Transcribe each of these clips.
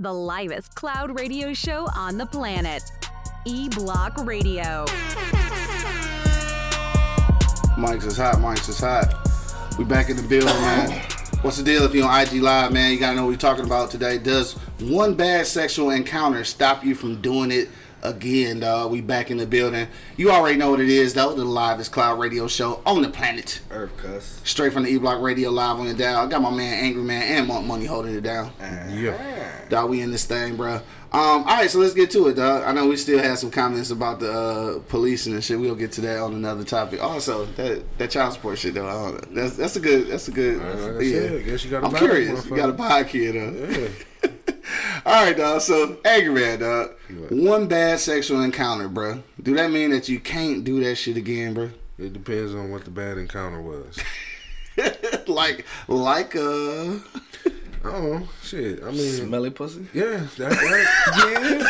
the livest cloud radio show on the planet. E Block Radio. Mike's is hot. Mike's is hot. We back in the building, man. What's the deal if you're on IG Live, man? You gotta know what we're talking about today. Does one bad sexual encounter stop you from doing it again, dog? We back in the building. You already know what it is, though. The livest cloud radio show on the planet. Earth cuss. Straight from the E Block Radio Live on the down. I got my man Angry Man and Monk Money holding it down. Yeah. Dog, we in this thing, bro. Um, all right, so let's get to it, dog. I know we still have some comments about the uh, policing and shit. We'll get to that on another topic. Also, that that child support shit, though. I don't know. That's that's a good. That's a good. Like I said, I guess you gotta I'm curious. You got to motherfucker. buy a kid, though. Yeah. All right, dog. So, angry man, dog. What? One bad sexual encounter, bro. Do that mean that you can't do that shit again, bro? It depends on what the bad encounter was. like, like, uh, I don't know. Shit. I mean, Smelly pussy. yeah. that's right. yeah.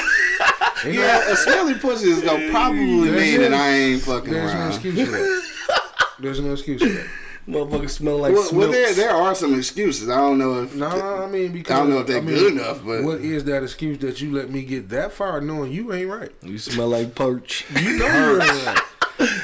Ain't yeah, a smelly pussy is gonna probably mean it. that I ain't fucking There's no excuse for that. There's no excuse for that. Motherfucker smell like well, well, there there are some excuses. I don't know if No, I mean because I don't know if they're I mean, good enough, but what is that excuse that you let me get that far knowing you ain't right? You smell like perch. You know you ain't right.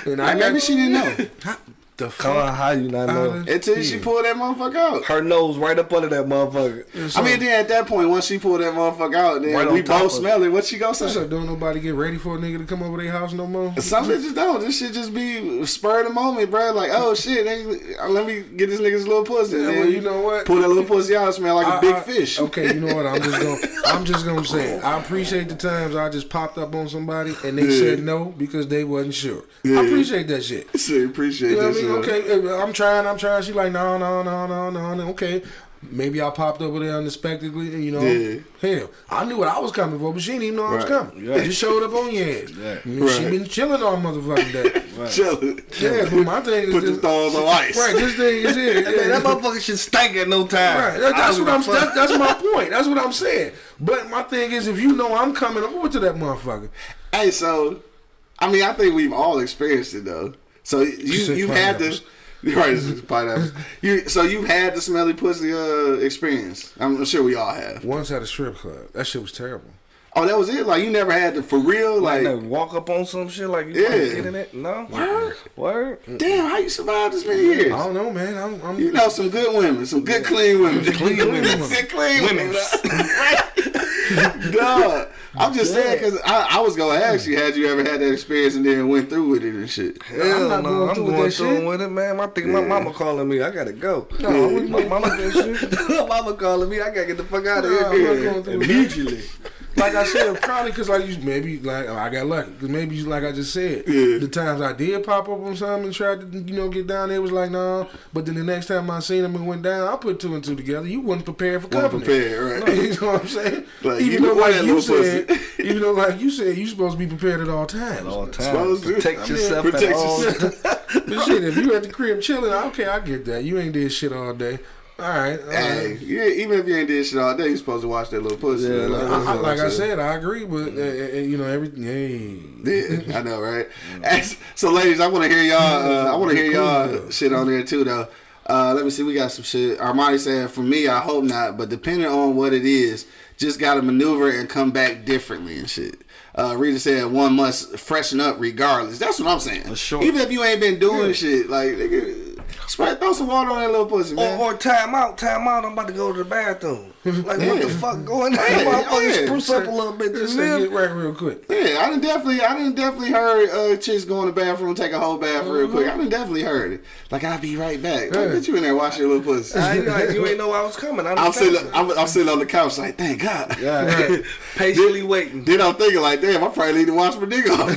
And I, maybe got- she didn't know the Come on, fuck. how you not know? Outta- until she pulled that motherfucker out. Her nose right up under that motherfucker. I mean, then at that point, once she pulled that motherfucker out, then Right we top both smell it. What she gonna So say? don't nobody get ready for a nigga to come over their house no more. Some bitches don't. This shit just be spur of the moment, bro. Like, oh shit, nigga, uh, let me get this nigga's little pussy. Yeah, well, you know what? Pull that little pussy out, smell like a I- big I- fish. Okay, you know what? I'm just gonna I'm just gonna say. I appreciate the times I just popped up on somebody and they Yeah. said no because they wasn't sure. Yeah. I appreciate that shit. Shit, appreciate You know that what I. Okay, I'm trying, I'm trying. She like, no, no, no, no, no, no. Okay, maybe I popped over there unexpectedly. You know, Yeah. hell, I knew what I was coming for, but she didn't even know I was Right. coming. Yeah. Just showed up on your ass. Yeah. You know, She been chilling all motherfucking day. Chill. yeah, but my thing is Put the this, thongs on ice. right. This thing is it. Man, that motherfucker should stank at no time. Right, that- that's what I'm. That, that's my point. That's what I'm saying. But my thing is, if you know I'm coming over to that motherfucker, Hey, so I mean, I think we've all experienced it though. So you you've had the right pineapples. You so you've had the smelly pussy uh, experience. I'm sure we all have. once at a strip club, that shit was terrible. Oh, that was it. Like you never had the for real. Like, Like, walk up on some shit like you Yeah. yeah. getting it? No. Word? Word. damn, how you survived this many years? I don't know, man. I'm, I'm You know some good women, some good clean women, Clean women. good clean women. Dog, I'm just saying because I, I was gonna ask you, had you ever had that experience and then went through with it and shit? Hell I'm not no, going I'm through with going that through shit. with it, man. I think my mama calling me. I gotta go. No, I wouldn't my mama, that shit. my mama calling me. I gotta get the fuck out of Nah, I'm here. not going through. Immediately. Like I said, probably because like you maybe like I got lucky because maybe like I just said Yeah. the times I did pop up on something and tried to you know get down there was like no, but then the next time I seen him and went down, I put two and two together. You wasn't prepared for Wasn't company. prepared, right. you know what I'm saying? Like, you even though know like you said, pussy. even though like you said, you supposed to be prepared at all times. All the time. Supposed. Protect I mean, yourself protect at all yourself. But shit, if you at the crib chilling, okay, I get that. You ain't did shit all day. All right, all Hey, right. yeah, even if you ain't did shit all day, you supposed to watch that little pussy. Yeah, like- I, I, like I said, I agree, but uh, you know everything. Hey, Yeah, I know, right? As- So, ladies, I want to hear y'all. Uh, I want to hear y'all shit on there too, though. Uh, let me see. We got some shit. Armani said, "For me, I hope not, but depending on what it is, just got to maneuver and come back differently and shit." Uh, Rita said, "One must freshen up regardless." That's what I'm saying. For sure. Even if you ain't been doing shit, like nigga, spray, throw some water on that little pussy, Or, man. or time out, time out. I'm about to go to the bathroom. Like what the fuck going on? Yeah, Motherfucker, yeah. spruce up a little bit. Just You say get right real quick. Yeah, I didn't definitely, I didn't definitely heard uh, chicks going to the bathroom, take a whole bath real quick. I didn't definitely heard it. Like I'll be right back. Like, Yeah. get you in there, wash your little pussy. I ain't like, you ain't know I was coming. I'm, I'm sitting, I'm, I'm sitting on the couch like, thank God. yeah. patiently waiting. Then I'm thinking like, damn, I probably need to wash my dick off.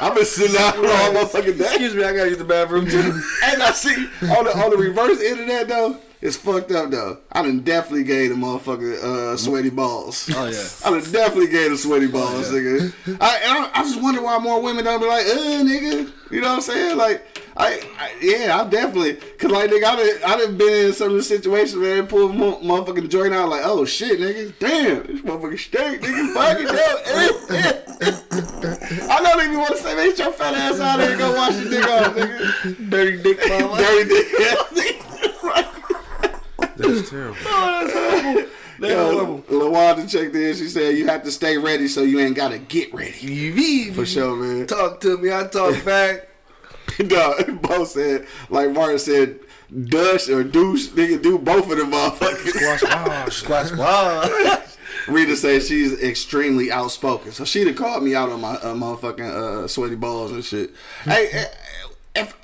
I've been sitting out all motherfucking day. Excuse me, I gotta use the bathroom too. And I see on the on the reverse end of that though, it's fucked up though. I done definitely gave the motherfucker uh, sweaty balls. Oh, yeah. I done definitely gave the sweaty balls, nigga. I, and I I just wonder why more women don't be like, uh, nigga. You know what I'm saying? Like. I, I yeah, I'm definitely cause like nigga, I done, I done been in some of the situations where they pull mo- motherfucking joint out like, oh shit, nigga, damn, this motherfucking steak, nigga, fuck it down. I don't even want to say, man, get your fat ass out there and go wash your dick off, nigga. Dirty dick mama. Dirty dick ass nigga. Right. That's terrible. Oh, that's horrible. Yo, LaWanda checked in. She said you have to stay ready so you ain't gotta get ready. For sure, man. Talk to me. I talk back. Dog, Bo said, like Martin said, Dush or douche, nigga, do both of them motherfuckers. Squash, squash, Wow. Rita says she's extremely outspoken, so she'd have called me out on my uh, motherfucking uh, sweaty balls and shit. hey, eh, if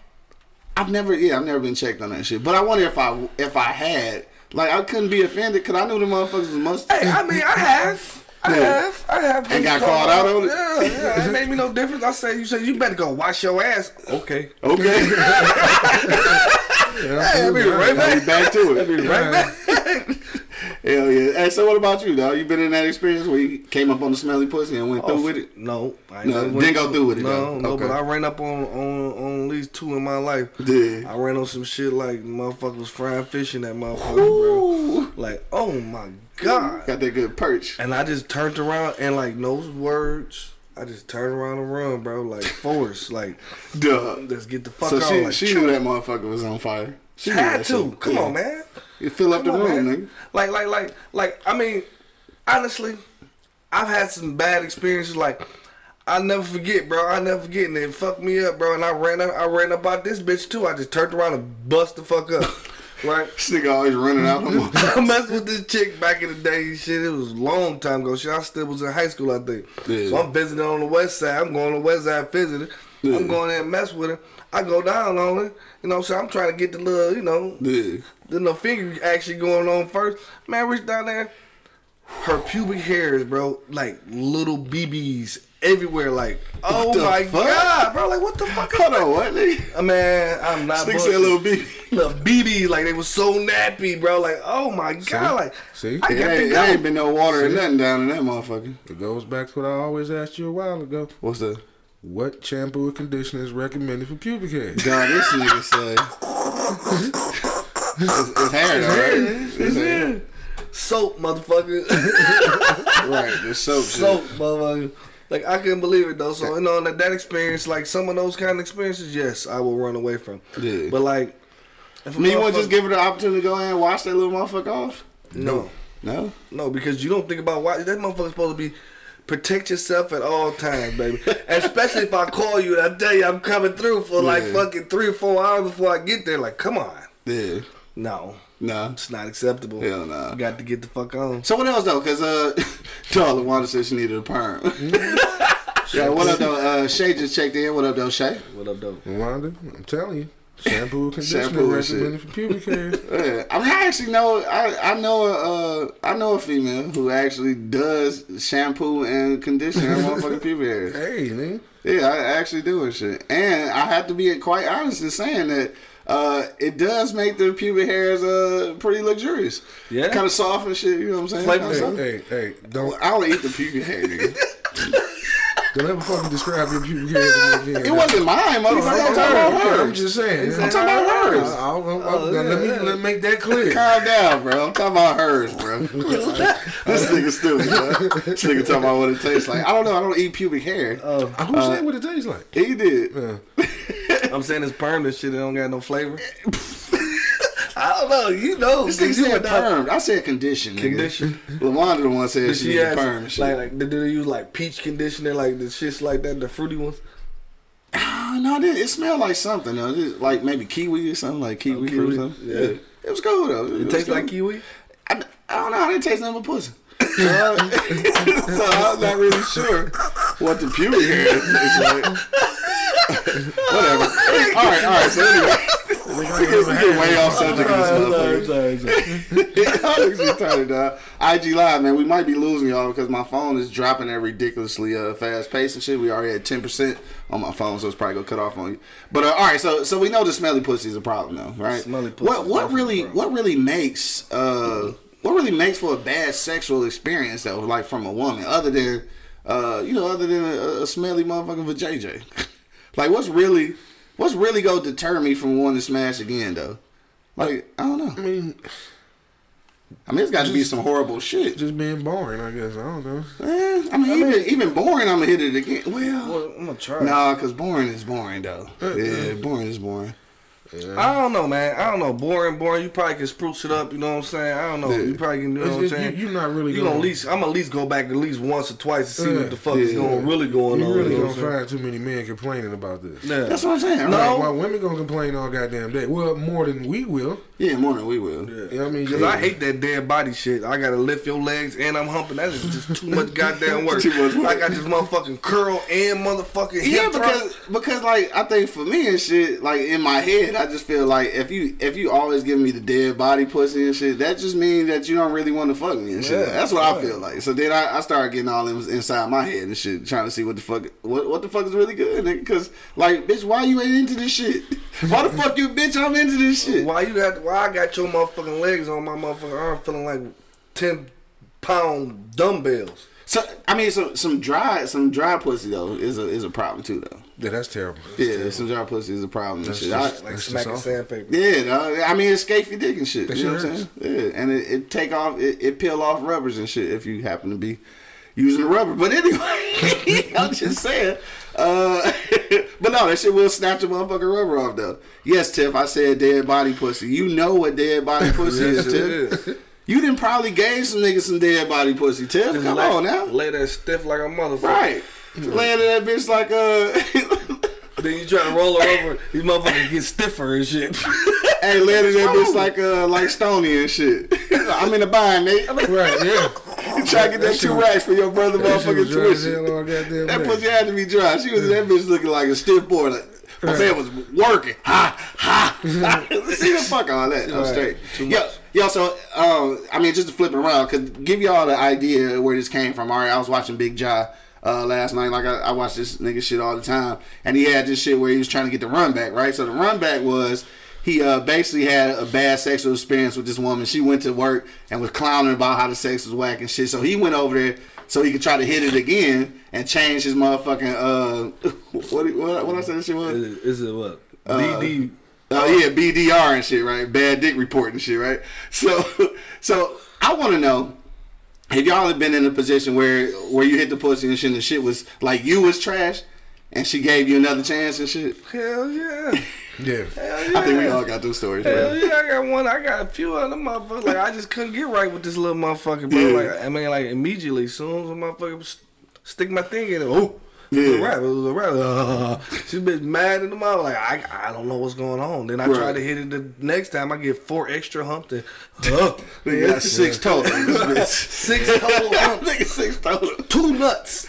I've never, yeah, I've never been checked on that shit, but I wonder if I if I had, like, I couldn't be offended because I knew the motherfuckers was must. Hey, I mean, I have. I Yeah. have. I have. And got called out on it? Yeah, yeah. It made me no difference. I said, you said you better go wash your ass. Okay. Okay, Hey, I'll be right I'll be back. back to it. I'll be right back. Hell yeah. Hey, so what about you, dog? You been in that experience where you came up on the smelly pussy and went oh, through with it? No, I No, didn't go through with it, No, though. no, Okay. but I ran up on, on on at least two in my life. Yeah. I ran on some shit like motherfuckers was frying fish in that motherfucker, bro. Like, oh my god. Got that good perch. And I just turned around and like no words. I just turned around and run, bro. Like force, like Duh. let's get the fuck So on. she like, she knew that motherfucker was on fire. She knew had that to. Come Yeah. on, man. You fill up the Come on, room, man. nigga. Like, like, like, like. I mean, honestly, I've had some bad experiences. Like, I never forget, bro. I never forget, and it fucked me up, bro. And I ran up, I ran up out this bitch too. I just turned around and bust the fuck up. Right. This nigga always running out the. I messed with this chick back in the day. Shit, it was a long time ago. Shit, I still was in high school, I think. Yeah. So I'm visiting on the west side. I'm going to the west side visiting. Yeah. I'm going there and mess with her. I go down on her. You know, so I'm trying to get the little, you know, Yeah. the little finger action going on first. Man, reach down there. Her pubic hairs, bro, like little BBs everywhere. Like, oh the my fuck? god, bro, like what the fuck? Is Hold on, what nigga? Uh, man, I'm not. This nigga said little bullshit. B. Little BBs, like they was so nappy, bro. Like, oh my god, like See? I It got to ain't, go. it ain't been no water or nothing down in that motherfucker. It goes back to what I always asked you a while ago. What's the? What shampoo or conditioner is recommended for pubic hair? Dog, this nigga say. it's, it's hair, though, right? It's hair. Soap, motherfucker. Right, the soap. shit. Soap, motherfucker. Like I couldn't believe it though. So you know that, that experience, like some of those kind of experiences, yes, I will run away from. Yeah. But like, if mean, you want to just give her the opportunity to go in and wash that little motherfucker off? no, No. no, because you don't think about why that motherfucker's supposed to be. Protect yourself at all times, baby. Especially if I call you and I tell you I'm coming through for like Yeah. fucking three or four hours before I get there. Like, come on. Yeah. No, No. it's not acceptable. Hell nah. You got to get the fuck on. So what else though? Cause uh, Darla Wanda said she needed a perm. yeah, what up though? Uh, Shay just checked in. What up though, Shay? What up, though? Wanda, I'm telling you. Shampoo or conditioner Shampoo and shit. recommended for pubic hair. Yeah, I mean, I actually know. I I know a uh, I know a female who actually does shampoo and condition her motherfucking pubic hairs. hey, man. Yeah, I actually do and shit. And I have to be quite honest in saying that uh, it does make the pubic hairs uh pretty luxurious. Yeah. kind of soft and shit. You know what I'm saying? Kinda Hey, hey, hey, don't, I don't eat the pubic hair, nigga. don't ever fucking describe your pubic hair again. It wasn't mine, motherfucker. I'm talking about I'm hers. just saying. I'm talking about hers. I- I'll- I'll- I'll- let me let me make that clear. Calm down, bro. I'm talking about hers, bro. this nigga stupid, bro. This nigga talking about what it tastes like. I don't know. I don't eat pubic hair. Uh, Who said what it tastes like? he did. Uh, I'm saying it's permanent shit. It don't got no flavor. I don't know. You know. This nigga you said perm. I said condition. Condition. LaWanda the one said she she needed perm and shit. like, like, did they use like peach conditioner, like the shits like that, the fruity ones? Oh, no, it, it smelled like something though. It, like maybe kiwi or something, like kiwi, Oh, fruit or something. Yeah. Yeah. It was cool though. It was tastes like kiwi. I, I don't know. I didn't taste nothing but pussy. so, I'm not really sure what the hair is like. Whatever. All right, all right. So anyway, we get, way off subject of this motherfucker. Honestly, it. IG Live, man, we might be losing y'all because my phone is dropping at ridiculously uh, fast pace and shit. We already at ten percent on my phone, so it's probably gonna cut off on you. But uh, all right, so so we know the smelly pussy is a problem, though, right? Smelly pussy What what really what really makes uh what really makes for a bad sexual experience though, like from a woman, other than uh you know other than a, a smelly motherfucking for JJ. like what's really what's really gonna deter me from wanting to smash again though? Like I don't know. I mean, I mean, it's got to be some horrible shit. just being boring. I guess I don't know. Eh, I mean, even even boring, I'm gonna hit it again. Well, Well, I'm gonna try. nah, cause boring is boring though. Yeah, boring is boring. I don't know, man. I don't know. Boring, boring. You probably can spruce it up. You know what I'm saying? I don't know. Yeah. You probably can. You know what I'm saying? you- you're not really You gonna gonna- at least. I'm at least go back at least once or twice to see Yeah. what the fuck is going really going You on. really you know gonna what I'm saying? find too many men complaining about this. Yeah. That's what I'm saying. No. right? Why women gonna complain all goddamn day? Well, more than we will. Yeah, more than we will. You know what I mean? Cause I hate that dead body shit. I gotta lift your legs and I'm humping. That is just too much goddamn work. Too much work. I got this motherfucking curl and motherfucking Yeah, hip because thrust. because like I think for me and shit, like in my head, I just feel like if you if you always give me the dead body pussy and shit, that just means that you don't really want to fuck me and shit. Yeah, That's what I feel like. So then I, I started getting all them inside my head and shit, trying to see what the fuck what what the fuck is really good, nigga. Because like, bitch, why you ain't into this shit? Why the fuck you, bitch? I'm into this shit. Why you got? Why I got your motherfucking legs on my motherfucking arm, feeling like ten pound dumbbells? So I mean, some some dry some dry pussy though is a is a problem too though. Yeah, that's terrible. Yeah, some dry pussy is a problem and That's shit. just- I, Like smacking sandpaper. Yeah, dog. I mean it's scafy dick and shit. That you know what I'm saying? Yeah, and it, it take off, it, it peel off rubbers and shit if you happen to be using the rubber. But anyway, I'm just saying. Uh, but no, that shit will snatch a motherfucking rubber off though. Yes, Tiff, I said dead body pussy. You know what dead body pussy is, Yes, Tiff. You didn't probably gave some niggas some dead body pussy, Tiff. Come lay, on now, Lay that stiff like a motherfucker. right? Laying in that bitch like uh Then you try to roll her over, these motherfuckers get stiffer and shit. Hey, landed that bitch like uh like Stony and shit. I'm in a bind, Nate. Right? Yeah. You try to get that two racks for your brother That shit motherfucking dry tuition. hell That day. pussy had to be dry. She was that bitch looking like a stiff boy. Like, my man was working. Ha ha. ha. See the fuck all that. I'm Right. straight. Yo, yo. So, um, I mean, just to flip it around, cause give y'all the idea where this came from. All right, I was watching Big Jaw. Uh, last night, like I, I watch this nigga shit all the time, and he had this shit where he was trying to get the run back, right? So the run back was he uh, basically had a bad sexual experience with this woman. She went to work and was clowning about how the sex was whack and shit. So he went over there so he could try to hit it again and change his motherfucking uh what what what I said this shit was. is, is it what? Uh, DD. Oh yeah, BDR and shit, right? Bad dick report and shit, right? So, so I want to know have y'all ever been in a position where where you hit the pussy and shit, and the shit was like you was trash, and she gave you another chance and shit? Hell yeah. Yeah. Hell yeah. I think we all got those stories, Hell right? yeah, I got one. I got a few other motherfuckers. Like I just couldn't get right with this little motherfucker, bro. Yeah. Like I mean, like immediately, soon as a motherfucker was stick my thing in it, oh, it was Yeah. a rap. It was a rap. Uh, she been mad in the mouth. Like I, I don't know what's going on. Then I Right. try to hit it the next time. I get four extra humps. And, uh, got six total. Six total humps. Six total. Two nuts.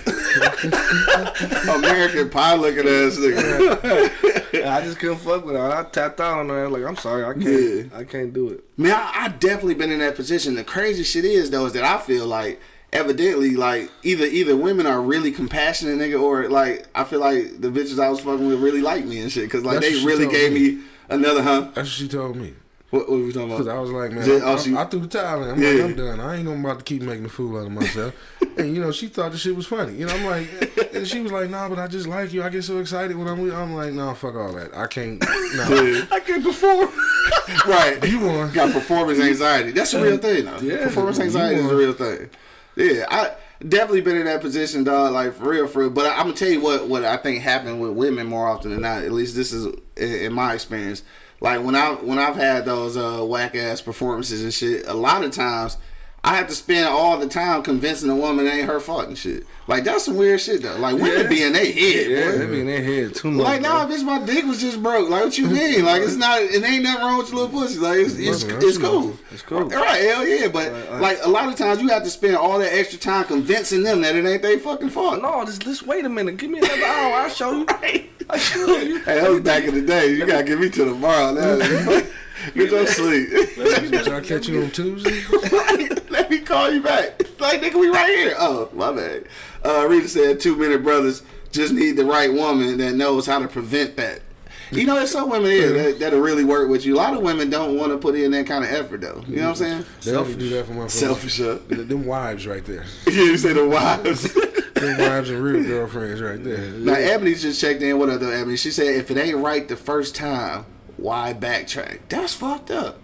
American pie looking ass nigga. I just couldn't fuck with her. I tapped out on her. Like I'm sorry, I can't. Yeah. I can't do it. Man, I, I definitely been in that position. The crazy shit is though is that I feel like evidently like either either women are really compassionate nigga or like I feel like the bitches I was fucking with really like me and shit because like That's they really gave me. me another huh. That's what she told me. What, what were we talking about? Because I was like, man, Just- I, oh, she- I, I threw the towel in. I'm Yeah. like, I'm done. I ain't gonna about to keep making a fool out of myself. and you know, she thought the shit was funny. You know, I'm like, and she was like, nah, but I just like you. I get so excited when I'm with. I'm like, nah, fuck all that. I can't. Nah. Yeah. I can't perform. right. You won. got performance anxiety. That's a real thing, though. Yeah. performance anxiety is a real thing. Yeah, I definitely been in that position, dog. Like for real, for real. But I, I'm gonna tell you what what I think happened with women more often than not. At least this is in, in my experience. Like when I when I've had those uh, whack ass performances and shit, a lot of times I have to spend all the time convincing a woman it ain't her fault and shit. Like that's some weird shit though. Like women Yeah. be in their head, Yeah, boy. they be in their head too much. Like, bro. nah, bitch, my dick was just broke. Like, what you mean? Like, it's not, it ain't nothing wrong with your little pussy. Like, it's, it's, Nothing, it's cool. It's cool. Right, hell yeah. But, Right, right. like, a lot of times you have to spend all that extra time convincing them that it ain't their fucking fault. No, just, just wait a minute. Give me another hour. I'll show you. I'll show you. Hey, that was back in the day. You gotta give me till tomorrow. Get your sleep. Bitch, I catch you on Tuesday. Let me call you back. Like, nigga, we right here. Oh, my bad. Uh, Rita said two minute brothers just need the right woman that knows how to prevent that. You know, there's some women here that, that'll really work with you. A lot of women don't want to put in that kind of effort, though. You know what I'm saying? They only do that for my Selfish, huh? Them wives right there. you say the wives. Them wives and real girlfriends right there. now, Ebony just checked in. What other Ebony? She said, if it ain't right the first time, why backtrack? That's fucked up.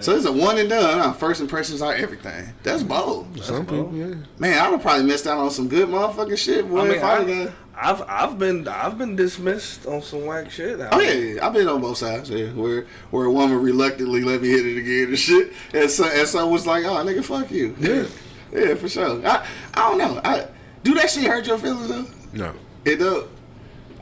So it's a one and done. Huh? First impressions are everything. That's bold. Some people, yeah. Man, I would probably missed out on some good motherfucking shit, boy. I mean, if I, I, got... I've I've been I've been dismissed on some whack shit. Oh yeah, yeah, I've been on both sides. Yeah, where where a woman reluctantly let me hit it again and shit, and so and so was like, oh nigga, fuck you. Yeah. yeah, for sure. I I don't know. I do that shit hurt your feelings though. No. It does.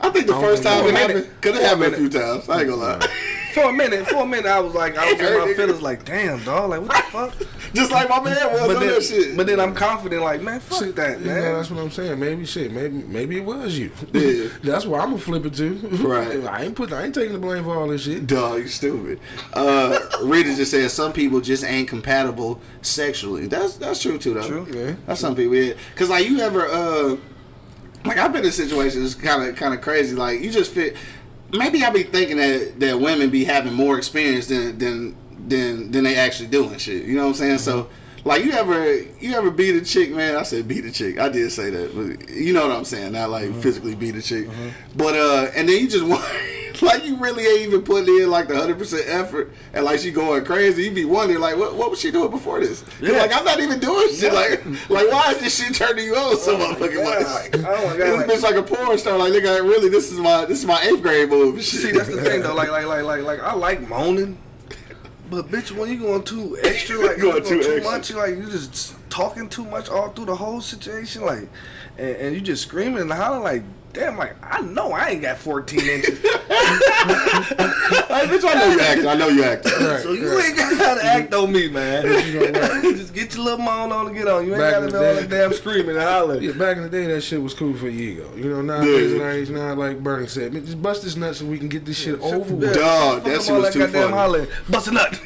I think the I first time it happened, minute. could it happened a few times. I ain't gonna lie. For a minute, for a minute, I was like, I was in my feelings, like, damn, dog, like what the fuck? Just like my man was But on that shit. but then I'm confident, like, man, fuck See, that, man. know, that's what I'm saying. Maybe shit. Maybe maybe it was you. Yeah. that's why I'm gonna flip it to. Right. I ain't put. I ain't taking the blame for all this shit. Dog, you stupid. Uh, Rita just said some people just ain't compatible sexually. That's that's true too, though. True. Yeah. That's some people. Yeah. Cause like you ever, uh, like I've been in situations kind of kind of crazy. Like you just fit. Maybe I be thinking that that women be having more experience than than than than they actually doing shit. You know what I'm saying? So. Mm-hmm. Like you ever you ever beat a chick, man? I said beat a chick. I did say that, but you know what I'm saying. Not like mm-hmm. physically beat a chick, mm-hmm. but uh, and then you just want like you really ain't even putting in like the hundred percent effort, and like she going crazy. You be wondering like what what was she doing before this? Yeah. Like I'm not even doing shit. Like like why is this shit turning you on so oh motherfucking God. much? Oh my God, This bitch like a porn star. Like nigga, really, this is my this is my eighth grade move. See, that's the thing though. Like, like, like, like, like, I like moaning, but bitch, when you going too extra, like Going going too too, extra. much, like you just talking too much all through the whole situation, like, and, and you just screaming and hollering, like, damn, like I know I ain't got 14 inches, Like, bitch, I know you acting. I know you acting. Right, so you right. ain't gotta act on me, man. You know what? just get your little moan on and get on. You ain't gotta in be the all day- that damn screaming and hollering. Yeah, back in the day, that shit was cool for your ego. You know, nowadays, Yeah. it's not like Bernie said, "Man, just bust this nut so we can get this shit Yeah, over with. Dog, Fuck that shit all was too goddamn funny. hollering. Bust a nut.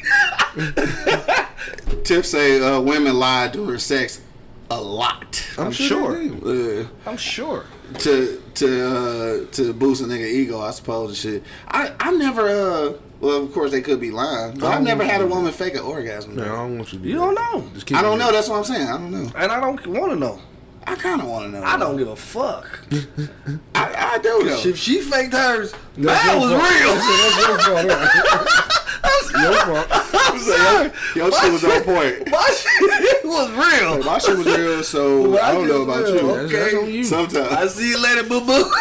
Tiff say uh, women lie during sex a lot. I'm sure. sure. they do. Uh, I'm sure. to to uh, to boost a nigga ego, I suppose and shit. I I never uh well of course they could be lying, but I I've never had a you to woman fake an orgasm. No, I don't want you to do You that. don't know. Just keep I don't know. real. That's what I'm saying. I don't know. And I don't want to know. I kind of want to know. I don't give a fuck. I, I do though. If she faked hers, That's that was fault. real. That's your fault. right? your fault. I'm saying, yo, your shit was on point. My shit was real. My shit was real, so I don't know about shit was you. real. That's, that's on you. I see you later, boo boo.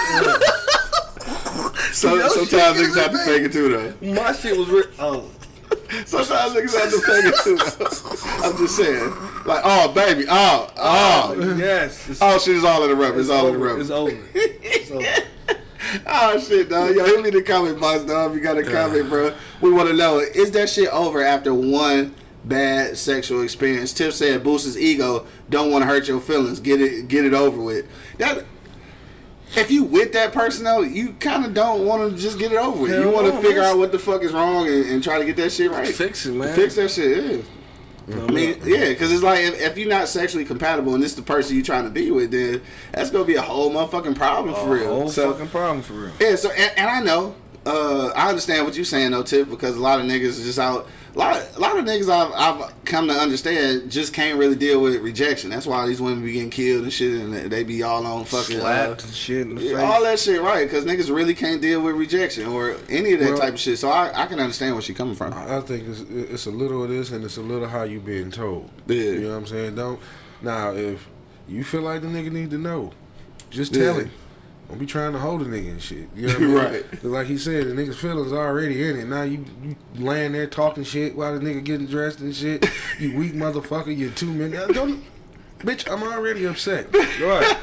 some, Your sometimes niggas have to fake. fake it too, though. My shit was real. Oh, Sometimes niggas have to fake it too. Though. I'm just saying, like, oh baby, oh, oh, yes. Oh, shit is all in the rubber. It's, all in the over. rubber. It's over. It's over. Oh shit, dog. Yo, hit me in the comment box, dog. If you got a comment, bro, we want to know: is that shit over after one bad sexual experience? Tiff said, "Boosts his ego. Don't want to hurt your feelings. Get it, get it over with." That. If you with that person though, you kind of don't want to just get it over with. Hell you want to figure out what the fuck is wrong and, and try to get that shit right. Fix it, man. Fix that shit. Yeah. I mean, yeah, because it's like if, if you're not sexually compatible and this is the person you're trying to be with, then that's gonna be a whole motherfucking problem for real. Whole so, fucking problem for real. yeah, so and, and I know, uh, I understand what you're saying though, Tiff, because a lot of niggas is just out. A lot, a lot of niggas I've, I've come to understand just can't really deal with rejection. That's why these women be getting killed and shit, and they- be all on fucking uh, and shit in the yeah, face. all that shit, right? Because niggas really can't deal with rejection or any of that Well- type of shit. So I, I can understand where she coming from. I I think it's, it's a little of this and it's a little how you being told. Yeah. You know what I'm saying? Don't now if you feel like the nigga need to know, just tell Yeah. him. Don't be trying to hold a nigga and shit. You know what I mean? Right. 'Cause like he said, the nigga's feelings already in it. Now you, you laying there talking shit while the nigga getting dressed and shit. You weak motherfucker. You two minutes. Don't, bitch. I'm already upset. Right.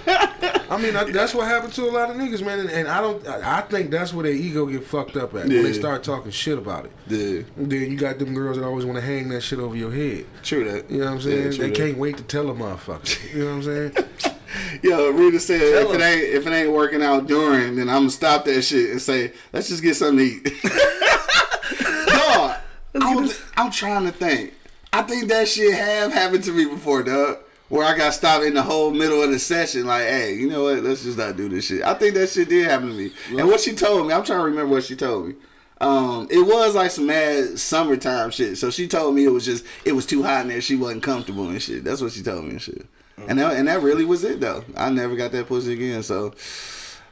I mean, I, that's what happened to a lot of niggas, man. And, and I don't. I, I think that's where their ego get fucked up at when they start talking shit about it. Yeah, then you got them girls that always want to hang that shit over your head. true that. You know what I'm saying? true they that. can't wait to tell a motherfucker. You know what I'm saying? Yo, Rita said Tell if it ain't if it ain't working out during, then I'm gonna stop that shit and say let's just get something to eat. dog, I'm, I'm trying to think. I think that shit have happened to me before, dog. Where I got stopped in the whole middle of the session, like, hey, you know what? Let's just not do this shit. I think that shit did happen to me. And what she told me, I'm trying to remember what she told me. Um, it was like some mad summertime shit. So she told me it was just it was too hot in there. She wasn't comfortable and shit. That's what she told me and shit. And that, and that really was it though. I never got that pussy again. So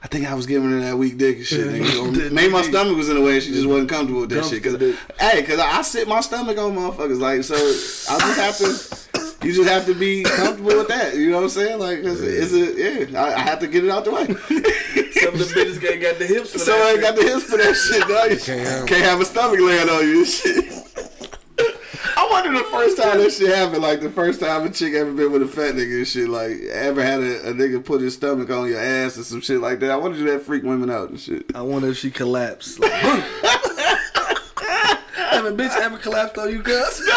I think I was giving her that weak dick and shit. nigga. Maybe my stomach was in the way. She just wasn't comfortable with that shit. Cause hey, cause I, I sit my stomach on motherfuckers like so. I just have to. you just have to be comfortable with that. You know what I'm saying? Like, it's, it's a yeah. I, I have to get it out the way. Some of the bitches ain't got the hips for. I ain't got the hips for that shit. Dog. You Can't have- can't have a stomach laying on you. and Shit. I wonder the first time that shit happened. Like the first time a chick ever been with a fat nigga and shit. Like ever had a, a nigga put his stomach on your ass or some shit like that. I wonder if that freak women out and shit. I wonder if she collapsed. Like, have a bitch ever collapsed on you, cuz?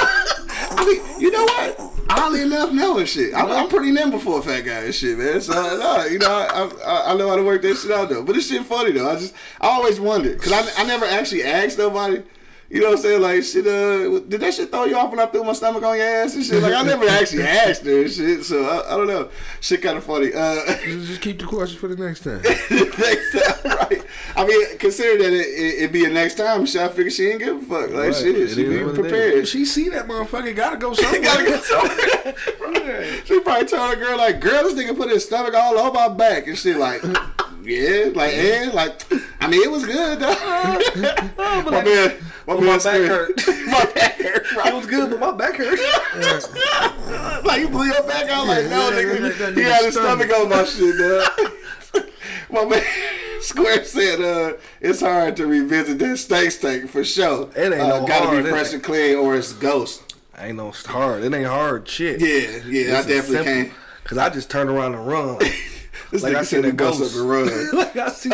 I mean, you know what? Oddly enough, no and shit. I'm, I'm pretty nimble for a fat guy and shit, man. So, uh, no, you know, I, I, I know how to work that shit out though. But this shit funny though. I just, I always wondered because I, I never actually asked nobody. You know what I'm saying? Like, shit, uh, did that shit throw you off when I threw my stomach on your ass and shit? Like, I never actually asked her and shit. So, I, I don't know. Shit kind of funny. Uh, Just keep the questions for the next time. next time, right? I mean, consider that it, it, it be a next time. Shit, I figure she ain't give a fuck. Like, Right. shit, she be prepared. she see that motherfucker, gotta go somewhere. gotta go somewhere. Right. She probably told a girl like, "Girl, this nigga put his stomach all over my back," and she like, "Yeah, like, yeah, like, I mean, it was good though." my man, my, my back hurt. my back hurt. It was good, but my back hurt. like you blew your back out. Like, no, Yeah, nigga, he had his stomach. on my shit, dog. my man. Square said, uh, it's hard to revisit that steak steak for sure. It ain't uh, no Gotta hard, be fresh and clean or it's ghost. ain't no hard. It ain't hard shit. Yeah, yeah, I definitely can't. Cause I just turned around and run. This Like nigga I said seen a ghost. up and run. like I see.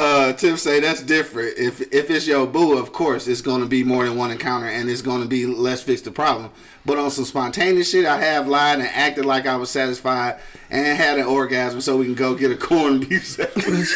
Uh, Tim say that's different. If if it's your boo, of course it's going to be more than one encounter, and it's going to be let's fix the problem. But on some spontaneous shit, I have lied and acted like I was satisfied and had an orgasm, so we can go get a corned beef sandwich.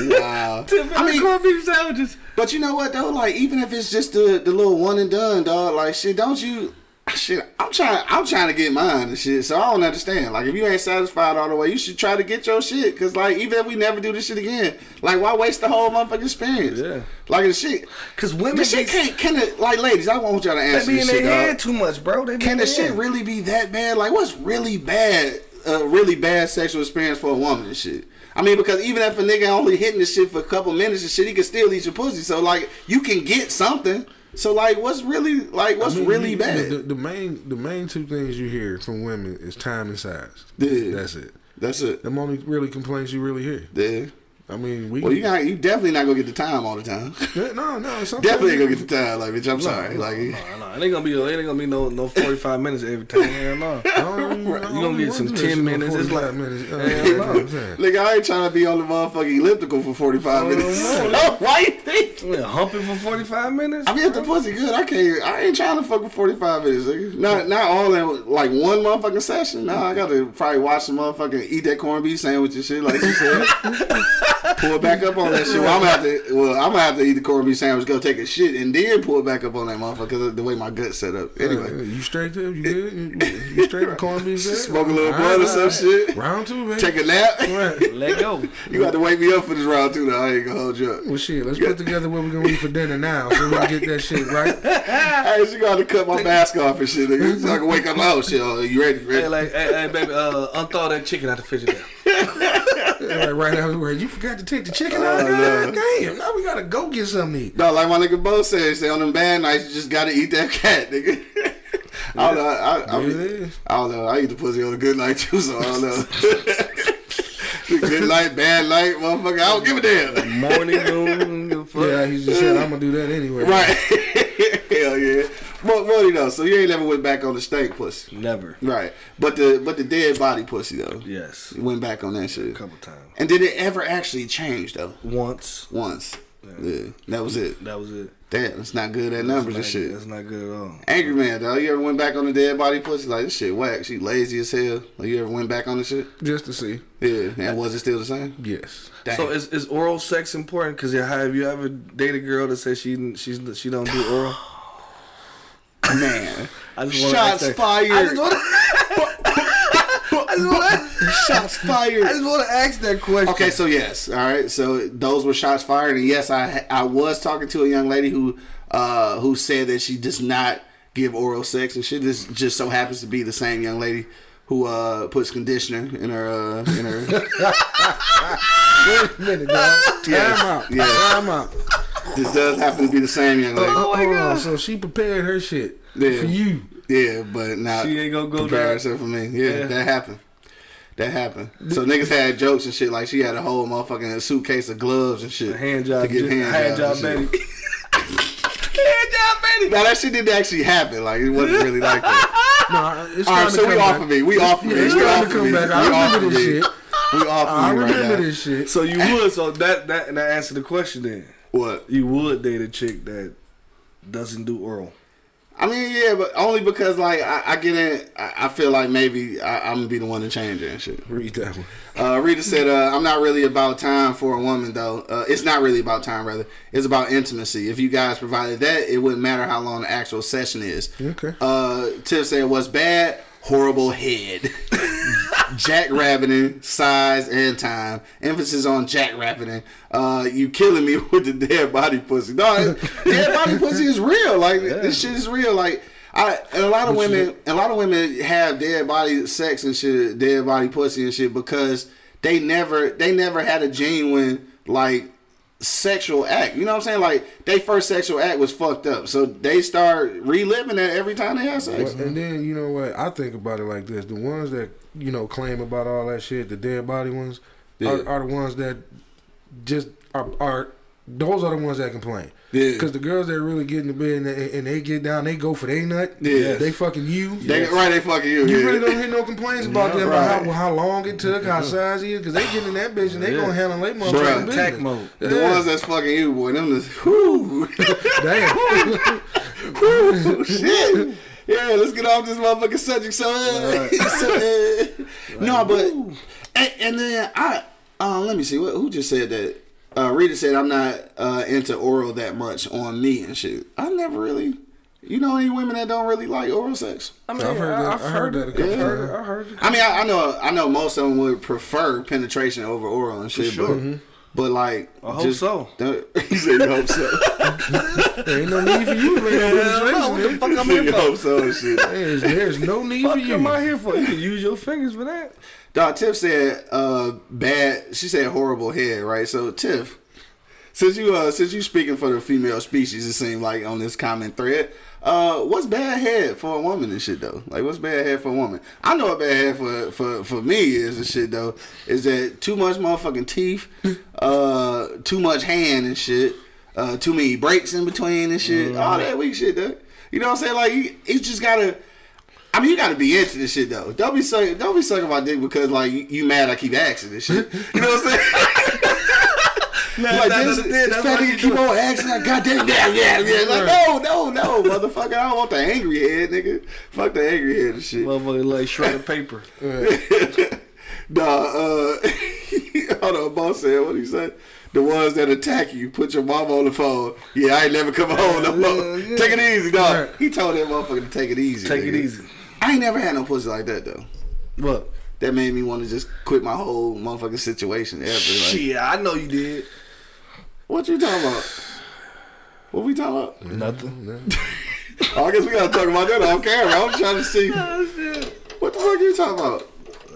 wow. I mean, corned beef sandwiches. but you know what though? Like even if it's just the the little one and done, dog. Like shit, don't you? Shit, I'm trying. I'm trying to get mine and shit. So I don't understand. Like if you ain't satisfied all the way, you should try to get your shit. Cause like even if we never do this shit again, like why waste the whole motherfucking experience? Yeah. Like the shit. Cause women The shit be- can't. Can it? Like ladies, I want y'all to They answer be this in their head too much, bro. They be Can the shit really be that bad? Like what's really bad? A really bad sexual experience for a woman and shit. I mean, because even if a nigga only hitting the shit for a couple minutes and shit, he can still eat your pussy. So like, you can get something. So like, what's really like? What's I mean, really you- bad? The, the main the main two things you hear from women is time and size. Yeah. That's it. That's it. Them only really complaints you really hear. Yeah. I mean, we Well, you got you definitely not gonna get the time all the time. Yeah, no no definitely ain't gonna get the time. Like, bitch, I'm sorry. Like, Nah, nah, it ain't gonna be. It ain't gonna be no no forty five minutes every time. Hell no. You gonna get some 10 minutes, it's like- minutes. Uh, Hell you no. I'm saying? nigga, I ain't trying to be on the motherfucking elliptical for 45 Oh, minutes. no. Why you think? Yeah, humping for forty five minutes. I mean, if the pussy good, I can't. I ain't trying to fuck for 45 minutes. Nigga. Not not all in like one motherfucking session. Nah, I gotta probably watch some motherfucking eat that corned beef sandwich and shit like you said. pull it back up on that shit. Well, I'm gonna have to. Well, I'm gonna have to eat the corned beef sandwich, go take a shit, and then pull it back up on that motherfucker 'cause the way my gut's set up. Uh, Anyway, you straight there? You good? You, you straight corned beef? There? smoke a little All blunt or some all right. shit. Round two, baby. Take a nap. Right. Let go. You got to wake me up for this round two. Though I ain't gonna hold you up. Well, shit. Let's put together what we're gonna eat for dinner now, so we can get that shit right. Hey, she got to cut my mask off and shit, nigga, so I can wake up. Oh shit, oh, you ready? You ready? Hey, like, hey, hey, baby, uh, unthaw that chicken out the refrigerator. Like right afterwards, you forgot to take the chicken out. Oh, no. Damn! Now we gotta go get something to eat. No, like my nigga Bo said, say on them bad nights, you just gotta eat that cat, nigga. I don't know. I, I, There it mean. I don't know. I eat the pussy on a good night too, so I don't know. good night, bad night, motherfucker. I don't give a damn. Morning, noon, fuck. Yeah, he just said I'm gonna do that anyway. Right? Hell yeah. But what you know? So you ain't never went back on the steak pussy, Never. right? But the but the dead body pussy though, Yes. you went back on that shit. A couple times. And did it ever actually change though? Once. Once. Yeah, that was it. That was it. Damn, it's not good at numbers and shit. not- That's not good at all. Angry man, dog. You ever went back on the dead body pussy? Like this shit whack. She lazy as hell. Like you ever went back on the shit? Just to see. Yeah. And was it still the same? Yes. Damn. So is, is oral sex important? Because have you ever dated a girl that says she she's she don't do oral? man. I just wanna Shots fired. I just want to. Shots fired. I just want to ask that question. Okay, so yes, all right. So those were shots fired, and yes, I I was talking to a young lady who uh who said that she does not give oral sex and shit. This just so happens to be the same young lady who uh puts conditioner in her uh in her. Wait a minute, dog. Time Yes, out. yes. Time out. this does happen to be the same young lady. Oh, hold on. So she prepared her shit Yeah. for you. Yeah, but now She ain't gonna go compare down. herself for me. Yeah, Yeah. that happened. That happened. So niggas had jokes and shit like she had a whole motherfucking suitcase of gloves and shit. Hand job, to get hand, hand job, jobs and Betty. shit. hand job, Betty. Now that shit didn't actually happen. Like it wasn't really like that. No, it's All right, starting to so we come off back. of me. We off of me. It's We starting off to of come me. back. We I off remember of this me. shit. We off of I me right remember now. this shit. So you would, so that that and that answer the question then. What? You would date a chick that doesn't do oral. I mean, yeah, but only because like I, I get in. I, I feel like maybe I, I'm gonna be the one to change it and shit. Read that one. Uh, Rita said, uh, "I'm not really about time for a woman, though. Uh, it's not really about time, rather. It's about intimacy. If you guys provided that, it wouldn't matter how long the actual session is." Okay. Uh, Tiff said, "What's bad? Horrible head, jackrabbiting, size and time. Emphasis on jackrabbiting. Uh, you killing me with the dead body pussy. No, dead body pussy is real. Like this shit is real. Like." I, and a lot of women, a lot of women have dead body sex and shit, dead body pussy and shit because they never, they never had a genuine like sexual act. You know what I'm saying? Like they first sexual act was fucked up, so they start reliving that every time they have sex. And then you know what? I think about it like this: the ones that you know claim about all that shit, the dead body ones, Yeah. are, are the ones that just are, are those are the ones that complain. Yeah. Because the girls that really get in the bed and they, and they get down, they go for their nut. Yeah. They fucking you. They, Right, they fucking you. You yeah. really don't hear no complaints about Yeah, them right. about how, how long it took, how size he is, because they get in that bitch and they Yeah. gonna handle their Bruh. motherfucking business. Attack mode. The ones that's fucking you, boy, them the whoo, Damn. whoo, shit. Yeah, let's get off this motherfucking subject. So, so, uh, no, but and, and then I, uh, let me see, what, who just said that? Uh, Rita said I'm not uh, into oral that much on me and shit. I never really, you know, any women that don't really like oral sex. I mean, I've heard that- I've heard that a couple Yeah. times. I heard it. I mean, I, I know, I know most of them would prefer penetration over oral and shit, sure. but, but like, I hope so. don't- He said, "You hope so." There ain't no need for you to make no What the penetration. fuck I'm You here for? hope so and shit. There's, there's no need Fuck for you. am I here for? You can use your fingers for that. Dog, Tiff said uh bad she said horrible head, right? So Tiff, since you uh since you speaking for the female species, it seemed like on this common thread, uh what's bad head for a woman and shit though? Like what's bad head for a woman? I know what bad head for for for me is and shit though, is that too much motherfucking teeth, uh too much hand and shit, uh too many breaks in between and shit, all that weak shit though. You know what I'm saying? Like you, you just gotta I mean, you gotta be into this shit though. Don't be sucking, don't be sucking my dick because like you, you mad I keep asking this shit. You know what I'm saying? like that's- this, that's- this fat nigga keep on asking. Like, goddamn, yeah, yeah, yeah. Like, no, no, no, motherfucker. I don't want the angry head, nigga. Fuck the angry head and shit. Motherfucker like shredded paper. Nah, uh, hold on, boss said, what he say? The ones that attack you, put your mama on the phone. Yeah, I ain't never come home no more. yeah. Take it easy, dog. Right. He told that motherfucker to take it easy. Take it easy. I ain't never had no pussy like that though. What? That made me want to just quit my whole motherfucking situation ever. Like, Shit, I know you did. what you talking about? What we talking about? Nothing. Oh, I guess we gotta talk about that on camera. I'm trying to see. Oh, what the fuck you talking about?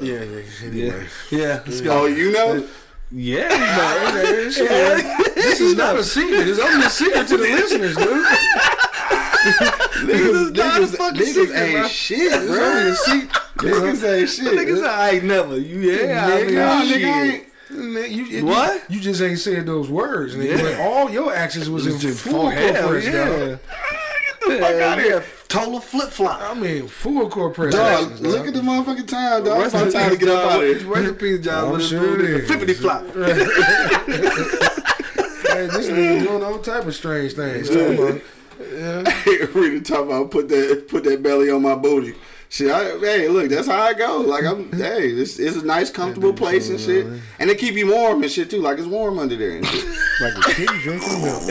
Yeah, yeah. Anyway. Yeah. Yeah. Let's go. Oh, you know? Yeah. Hey, this, shit- this is not a secret. It's only a secret to the listeners, dude. Niggas, not a fucking niggas secret, ain't bro. shit, bro. Niggas ain't shit. Niggas I ain't never. You yeah. Mean, Nah, shit. nigga ain't. Man, You, you- What? You, just ain't said those words. Nigga. Yeah. But all your actions was in Just full hell corporation. yeah. dog. Yeah, yeah. Total flip flop. I mean, full corporation. Dog, look at the motherfucking time, dog. It's about time to get up out of here. Rest in peace, John. I'm sure it it? is. Flippity flop. Hey, this nigga doing all type of strange things. Talking about, Rita talking about put that put that belly on my booty. Shit, I, hey, look, that's how I go. Like I'm, hey, this is a nice, comfortable place and shit, and it keep you warm and shit too. Like it's warm under there and shit. like a kid drinking milk.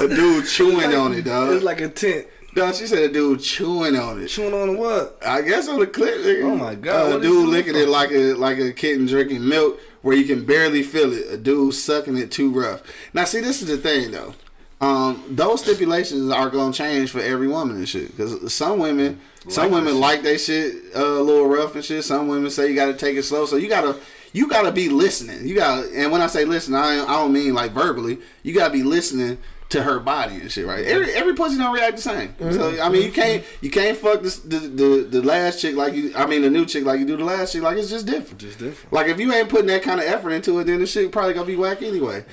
A dude chewing on it, dog. It's like a tent. Dog, she said a dude chewing on it. Chewing on what? I guess on the clip. Nigga. Oh my God, A dude licking it like a like a kitten drinking milk, where you can barely feel it. A dude sucking it too rough. Now, see, this is the thing though. Um, those stipulations are gonna change for every woman and shit. Because some women, some women like they shit uh, a little rough and shit. Some women say you got to take it slow. So you gotta. You gotta be listening. You gotta, and when I say listen, I, I don't mean like verbally. You gotta be listening to her body and shit, right? Every every pussy don't react the same. So I mean, you can't you can't fuck this, the, the the last chick like you. I mean, the new chick like you do the last chick. Like it's just different. Just different. Like if you ain't putting that kind of effort into it, then the shit probably gonna be whack anyway.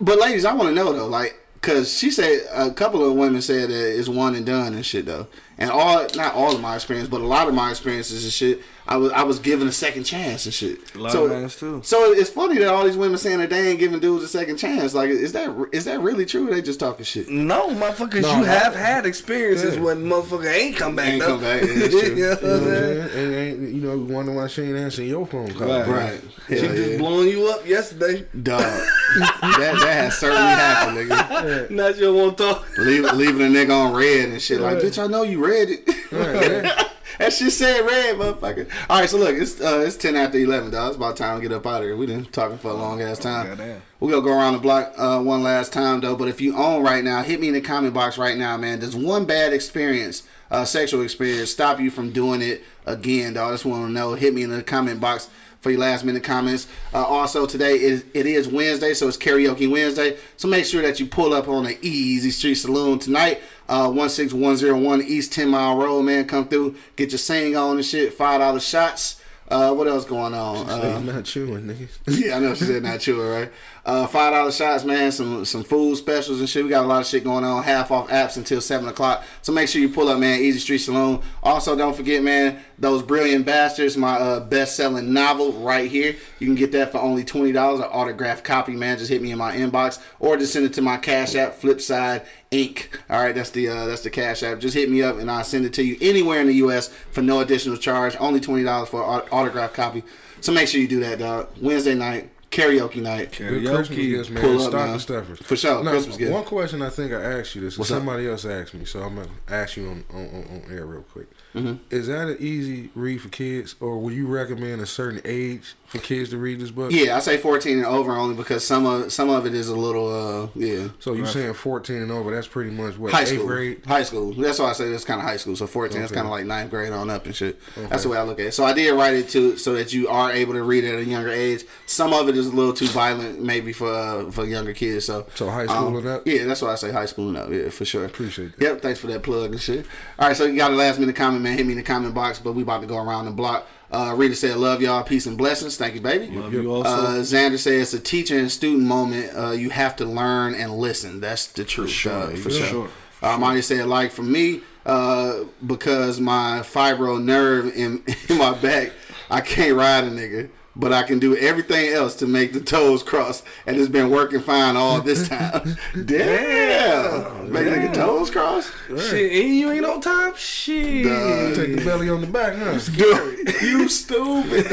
But ladies, I want to know though, like, cause she said a couple of women said that it's one and done and shit though. And all, not all of my experience, but a lot of my experiences and shit, I was I was given a second chance and shit. A lot so, of mans, too. So it's funny that all these women saying that they ain't giving dudes a second chance. Like, is that is that really true? They just talking shit. No, motherfuckers, No, you have had experiences Yeah. when motherfucker ain't come back. Ain't though. come back, yeah, that's true. You know what You I'm saying? saying? And you know, wonder why she ain't answering your phone call. Right. Right. She Hell just blowing you up yesterday. Dog. that that has certainly happened, nigga. Now you don't want to talk. Leave, leaving a nigga on red and shit. Like, bitch, I know you read it. Right, yeah. that shit said red, motherfucker. All right, so look, it's uh, it's ten after eleven, dog. It's about time to get up out of here. We been talking for a long ass time. Goddamn. We gonna go around the block uh, one last time though. But if you own right now, hit me in the comment box right now, man. Does one bad experience, uh, sexual experience, stop you from doing it again, dog? I just want to know. Hit me in the comment box for your last minute comments. Uh, also today is it is Wednesday, so it's karaoke Wednesday. So make sure that you pull up on the Easy Street Saloon tonight. Uh, one six one zero one East Ten Mile Road, man. Come through, get your sing on and shit. Five dollar shots. Uh, what else going on? Uh, I'm not chewing, nigga. yeah, I know she said not chewing, right? Uh, five dollar shots, man. Some some food specials and shit. We got a lot of shit going on. Half off apps until seven o'clock. So make sure you pull up, man. Easy Street Saloon. Also, don't forget, man. Those Brilliant Bastards, my uh, best selling novel right here. You can get that for only twenty dollars. An autographed copy, man. Just hit me in my inbox or just send it to my Cash App, Flipside Inc. All right, that's the uh, that's the Cash App. Just hit me up and I'll send it to you anywhere in the U.S. for no additional charge. Only twenty dollars for an autographed copy. So make sure you do that, dog. Wednesday night, karaoke night. Good Karaoke. Gifts, man. Pull up, Stocking man. stuffers. For sure, Now, Christmas gift. One question I think I asked you this, and What's up? somebody else asked me, so I'm gonna ask you on on, on, on air real quick. Mm-hmm. Is that an easy read for kids, or would you recommend a certain age for kids to read this book? Yeah, I say fourteen and over only because some of some of it is a little uh yeah. So you saying 14 and over? That's pretty much what High eighth school, grade. high school. That's why I say that's kind of high school. So fourteen, that's Okay. kind of like ninth grade on up and shit. That's the way I look at it. So I did write it to so that you are able to read it at a younger age. Some of it is a little too violent, maybe for uh, for younger kids. So So high school and up? Yeah, that's why I say high school and up. Yeah, for sure. Appreciate that. Yep, thanks for that plug and shit. All right, so you got a last minute comment, man. Hit me in the comment box, but we about to go around the block. Uh, Rita said, "Love y'all, peace and blessings." Thank you, baby. Love you also. Uh, Xander says it's a teacher and student moment. Uh, you have to learn and listen. That's the truth. For sure, for yeah. sure. Sure. Uh, Marty said, like for me, uh, because my fibro nerve in, in my back, I can't ride a nigga. But I can do everything else to make the toes cross, and it's been working fine all this time. Damn, make nigga toes cross. Shit, and you ain't on top. Shit. Duh. Take the belly on the back, huh? Dude, you stupid.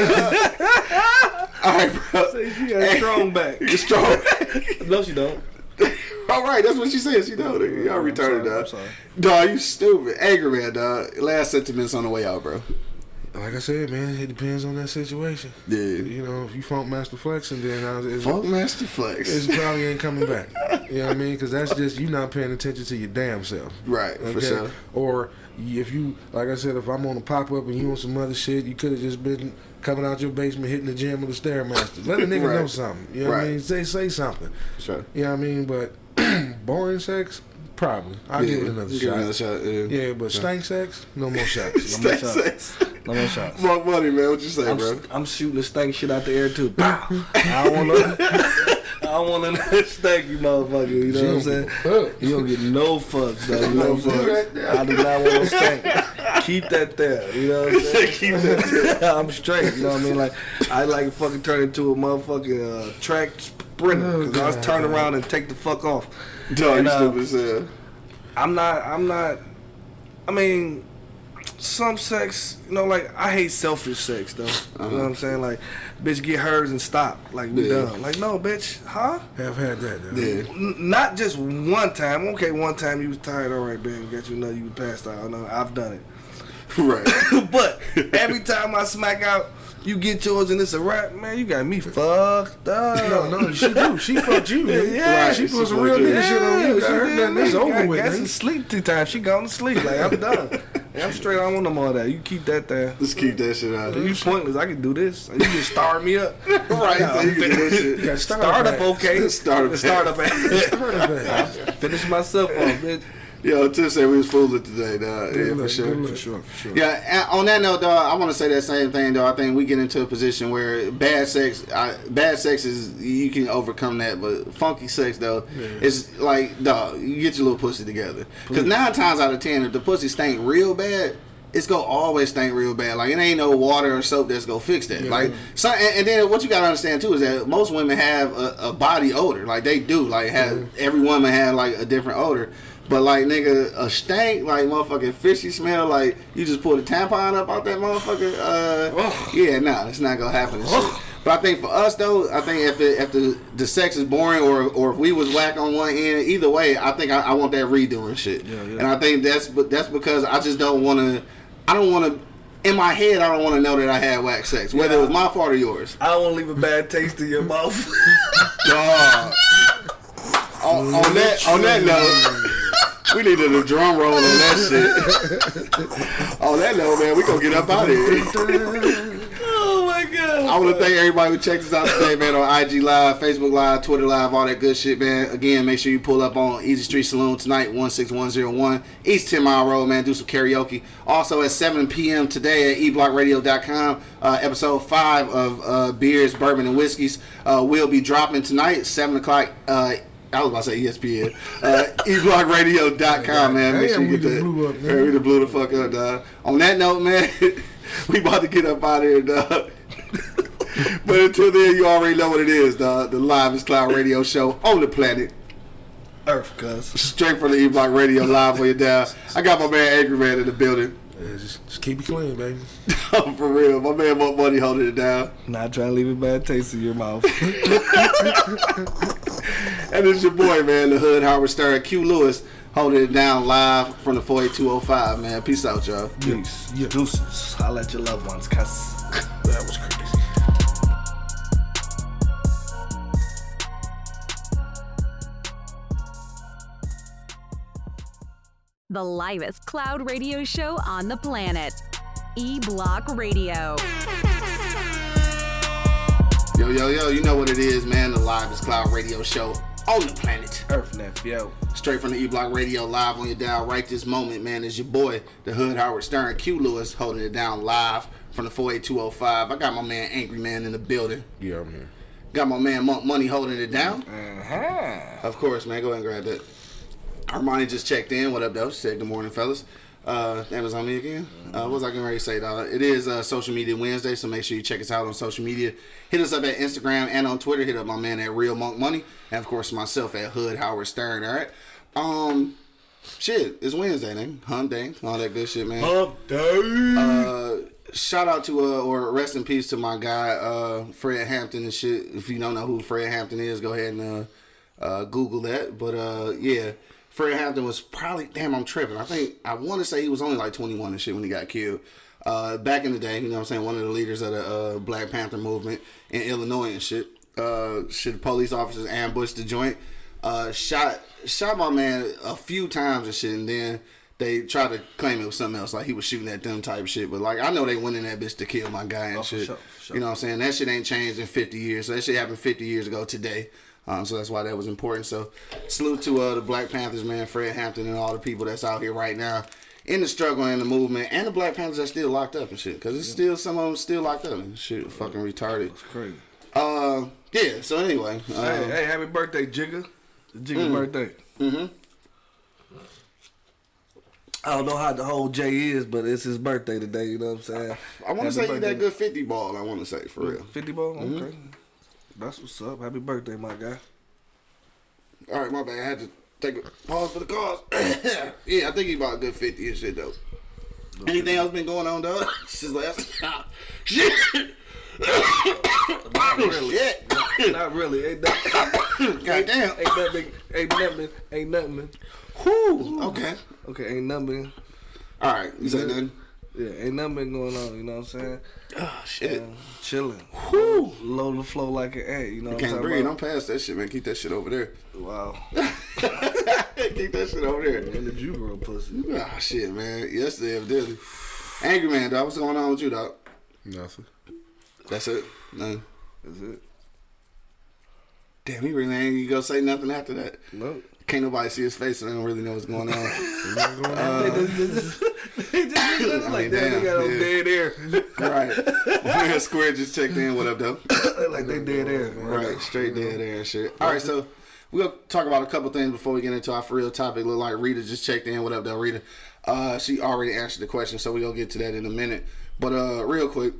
all right, bro. She got a strong back. You strong. No, she don't. All right, that's what she said. She know, nigga. Y'all I'm retarded, sorry, I'm dog. sorry. Dog, you stupid. Angry man, dog. Last sentiments on the way out, bro. Like I said, man, it depends on that situation. Yeah. You know, if you funk master flex and then uh, it's, Funk Master Flex. it's probably ain't coming back. You know what I mean? Because that's just you not paying attention to your damn self. Right, for sure. Or if you, like I said, if I'm on a pop up and you on some other shit, you could have just been coming out your basement, hitting the gym with a stairmaster. Let a nigga Right. know something. You know what I mean? Say say something. Sure. You know what I mean? But boring sex, probably. I'll give it another Give shot. another shot. Yeah. Yeah, but stank sex, no more shots. No more Stay shots. safe. No more shots. More money, man. What you say, I'm, bro? I'm shooting the stank shit out the air too. Pow! I don't want to. I don't want to stank you, motherfucker. You know what I'm saying? Fuck. You don't get no fucks, though. You know what I'm saying? fucks. I do not want to stank. Keep that there. You know what I'm saying? Keep that there. I'm straight. You know what I mean? Like I like fucking turn into a motherfucking uh, track sprinter because I was turn around and take the fuck off. Dog, And, you uh, stupid as. I'm not. I'm not. I mean, some sex. You know, like I hate selfish sex though. You know what I'm saying? Like, bitch, get hers and stop. Like we Yeah. done. Like no, bitch, huh? Have had that. Though. Yeah. N- not just one time. Okay, one time you was tired. All right, baby, got you know you passed out. No, I've done it. Right. but every time I smack out, you get yours and it's a wrap. Man, you got me fucked up. No, no, she do. She fucked you. nigga. Yeah, she she put some fucked real you. nigga shit on you. she Got her did, nothing. It's over I with. got some sleep two times. She gone to sleep. Like I'm done. Hey, I'm straight. I don't want no more of that. You keep that there. Let's keep that shit out. You pointless. I can do this. You can start me up. right, so you can do that You shit. got start, Start up, okay. Start up. Start up. Start up back. Finish myself off, bitch. Yo, Tim said we was fooling today, dog. Yeah, Good for sure. For sure, for sure. Yeah, on that note, dog, I want to say that same thing, though. I think we get into a position where bad sex, I, bad sex is you can overcome that, but funky sex though, it's like, dog, you get your little pussy together. Because nine times out of ten, if the pussy stink real bad. It's gonna always stink real bad. Like it ain't no water or soap that's gonna fix that. Like, so, and, and then what you gotta understand too is that most women have a, a body odor. Like they do. Like have every woman have like a different odor. But like nigga, a stank like motherfucking fishy smell like you just pulled a tampon up out that motherfucker. Uh, yeah, nah, it's not gonna happen. But I think for us though, I think if it, if the the sex is boring or or if we was whack on one end, either way, I think I, I want that redoing shit. Yeah, yeah. And I think that's but that's because I just don't want to. I don't want to. In my head, I don't want to know that I had whack sex, whether it was my fault or yours. I don't want to leave a bad taste in your mouth. Dog. on, on that on that note, we needed a drum roll on that shit. on that note, man, we gonna get up out of here. oh my god. I want to thank everybody who checked us out today, man, on IG Live, Facebook Live, Twitter Live, all that good shit, man. Again, make sure you pull up on Easy Street Saloon tonight, 16101 East 10 Mile Road, man. Do some karaoke. Also at 7 p.m. today at eblockradio.com, uh, episode 5 of uh, Beers, Bourbon, and Whiskeys uh, will be dropping tonight, 7 o'clock. I was about to say ESPN. Uh, eblockradio.com, man. Make Damn, sure you we get just that. blew up, man. Yeah, we just blew the fuck up, dog. On that note, man, we about to get up out of here, dog. but until then, you already know what it is, dog. The Live Cloud Radio Show on the planet. Earth, cuz. Straight from the E Block Radio Live for you down. I got my man Angry Man in the building. Yeah, just, just keep it clean, baby. for real. My man Monk Money holding it down. Not trying to leave a bad taste in your mouth. And it's your boy, man, the Hood Howard Stern, Q Lewis, holding it down live from the 48205, man. Peace out, y'all. Peace. Yeah. Deuces. Holla at your loved ones, cuz. That was crazy. The livest cloud radio show on the planet. E Block Radio. Yo, yo, yo, you know what it is, man. The Live is Cloud Radio Show on the planet. Earth, nephew. Straight from the E Block Radio live on your dial right this moment, man. Is your boy, the Hood Howard Stern, Q Lewis, holding it down live from the 48205. I got my man Angry Man in the building. Yeah, I'm here. Got my man Monk Money holding it down. Uh-huh. Of course, man. Go ahead and grab that. Armani just checked in. What up, though? She said, Good morning, fellas. Uh, that was on me again. Uh, what was I getting ready to say, dog? It is uh, Social Media Wednesday, so make sure you check us out on social media. Hit us up at Instagram and on Twitter. Hit up my man at Real Monk Money, and of course myself at Hood Howard Stern. All right. Um, shit, it's Wednesday, man. Hump day, all that good shit, man. Hump day. Uh, shout out to uh, or rest in peace to my guy uh, Fred Hampton and shit. If you don't know who Fred Hampton is, go ahead and uh, uh, Google that. But uh, yeah, Fred Hampton was probably damn. I'm tripping. I think I want to say he was only like 21 and shit when he got killed. Uh, back in the day, you know what I'm saying, one of the leaders of the uh, Black Panther movement in Illinois and shit. Uh, shit, police officers ambushed the joint. Uh, shot shot my man a few times and shit, and then they tried to claim it was something else, like he was shooting at them type shit. But like I know they went in that bitch to kill my guy and Oh, shit. sure, for sure. You know what I'm saying? That shit ain't changed in 50 years. So that shit happened 50 years ago today. Um, so that's why that was important. So salute to uh, the Black Panthers, man, Fred Hampton, and all the people that's out here right now in the struggle and the movement, and the Black Panthers are still locked up and shit. Cause it's still some of them still locked up and shit, fucking retarded. It's crazy. Uh, yeah. So anyway, Hey, hey, happy birthday, Jigga. Jigga's birthday. mhm. I don't know how the whole J is, but it's his birthday today. You know what I'm saying? I want to say you that good 50 ball. I want to say for real. 50 ball? Okay. That's what's up. Happy birthday, my guy. All right, my bad. I had to take a pause for the cause. yeah, I think he about a good 50 and shit, though. Anything else been going on, though? Since last Shit. Not really. Shit. Not really. Ain't nothing. God damn. Ain't nothing. Ain't nothing. Ain't nothing. Whew. Okay. Okay, ain't nothing. All right. You said nothing? Yeah, ain't nothing been going on. You know what I'm saying? Oh, shit. Uh, chilling. Whew. Low the flow like an ant. You know what I'm Can't talking breathe. I'm about? past that shit, man. Keep that shit over there. Wow. Keep that shit over there. When did you grow pussy? Ah, shit, man. Yesterday, evidently. Angry man, dog. What's going on with you, dog? Nothing. That's it. Nothing. That's it? Damn, he really ain't gonna say nothing after that. No. Can't nobody see his face, so they don't really know what's going on. they just, they just I like mean, that. They damn, got no dead air. right. Square just checked in. What up, though? like they dead air. Right, straight dead air and shit. All right, so we're gonna talk about a couple things before we get into our for real topic. Look like Rita just checked in. What up, though, Rita? Uh, she already answered the question, so we gonna get to that in a minute. But uh, real quick,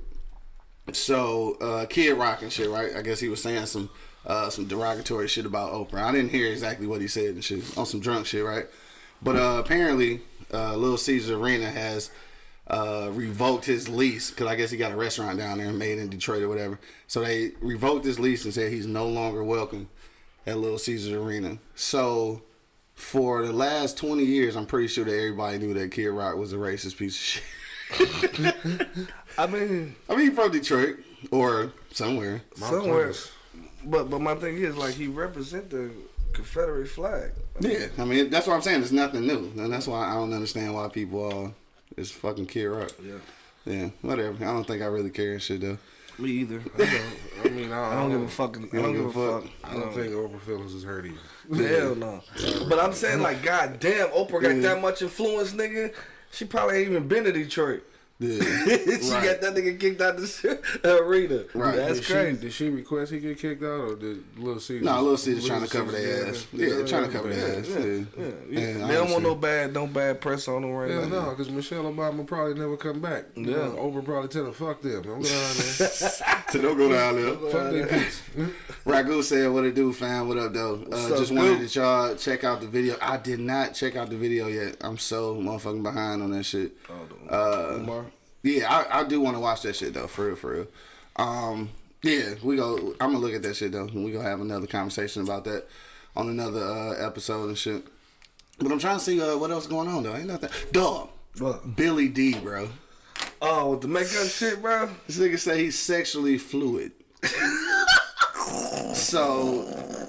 so uh, Kid Rock and shit, right? I guess he was saying some uh, some derogatory shit about Oprah. I didn't hear exactly what he said and shit on some drunk shit, right? But uh, apparently, uh, Little Caesar Arena has uh, revoked his lease because I guess he got a restaurant down there made in Detroit or whatever. So they revoked his lease and said he's no longer welcome at Little Caesars Arena. So for the last twenty years, I'm pretty sure that everybody knew that Kid Rock was a racist piece of shit. I mean, I mean, he's from Detroit or somewhere. somewhere. But but my thing is like he represent the Confederate flag. Yeah, I mean that's what I'm saying. It's nothing new, and that's why I don't understand why people uh, is fucking Kid Rock. Yeah. Yeah, whatever. I don't think I really care and shit though. Me either. I don't, I mean, I, I don't give a fucking. I don't give a fuck. I don't think Oprah feelings is hurt either. Hell no. But I'm saying like, god damn, Oprah got Yeah. that much influence, nigga. She probably ain't even been to Detroit. Yeah, she got that nigga kicked out the arena. Right. That's did crazy. She, did she request he get kicked out, or did Little Caesar? no, Little Caesar's trying to cover their ass. get Yeah, it? trying to cover their ass. Yeah. Yeah, Yeah, Yeah, they don't want no bad, no bad press on them right Hell now. no, because Michelle Obama probably never come back. You Yeah. know, Oprah probably tell her, fuck them. Don't go down there. So don't go down there. fuck their peace. Ragu said, "What it do, fam? What up, though? Uh, just wanted that y'all check out the video. I did not check out the video yet. I'm so motherfucking behind on that shit. Uh, Yeah, I, I do want to watch that shit though, for real, for real. Um, yeah, we go. I'm gonna look at that shit though. We gonna have another conversation about that on another uh, episode and shit. But I'm trying to see uh, what else is going on though. Ain't nothing. Dog, What? Billy Dee, bro. Oh, with the makeup shit, bro. This nigga say he's sexually fluid. so,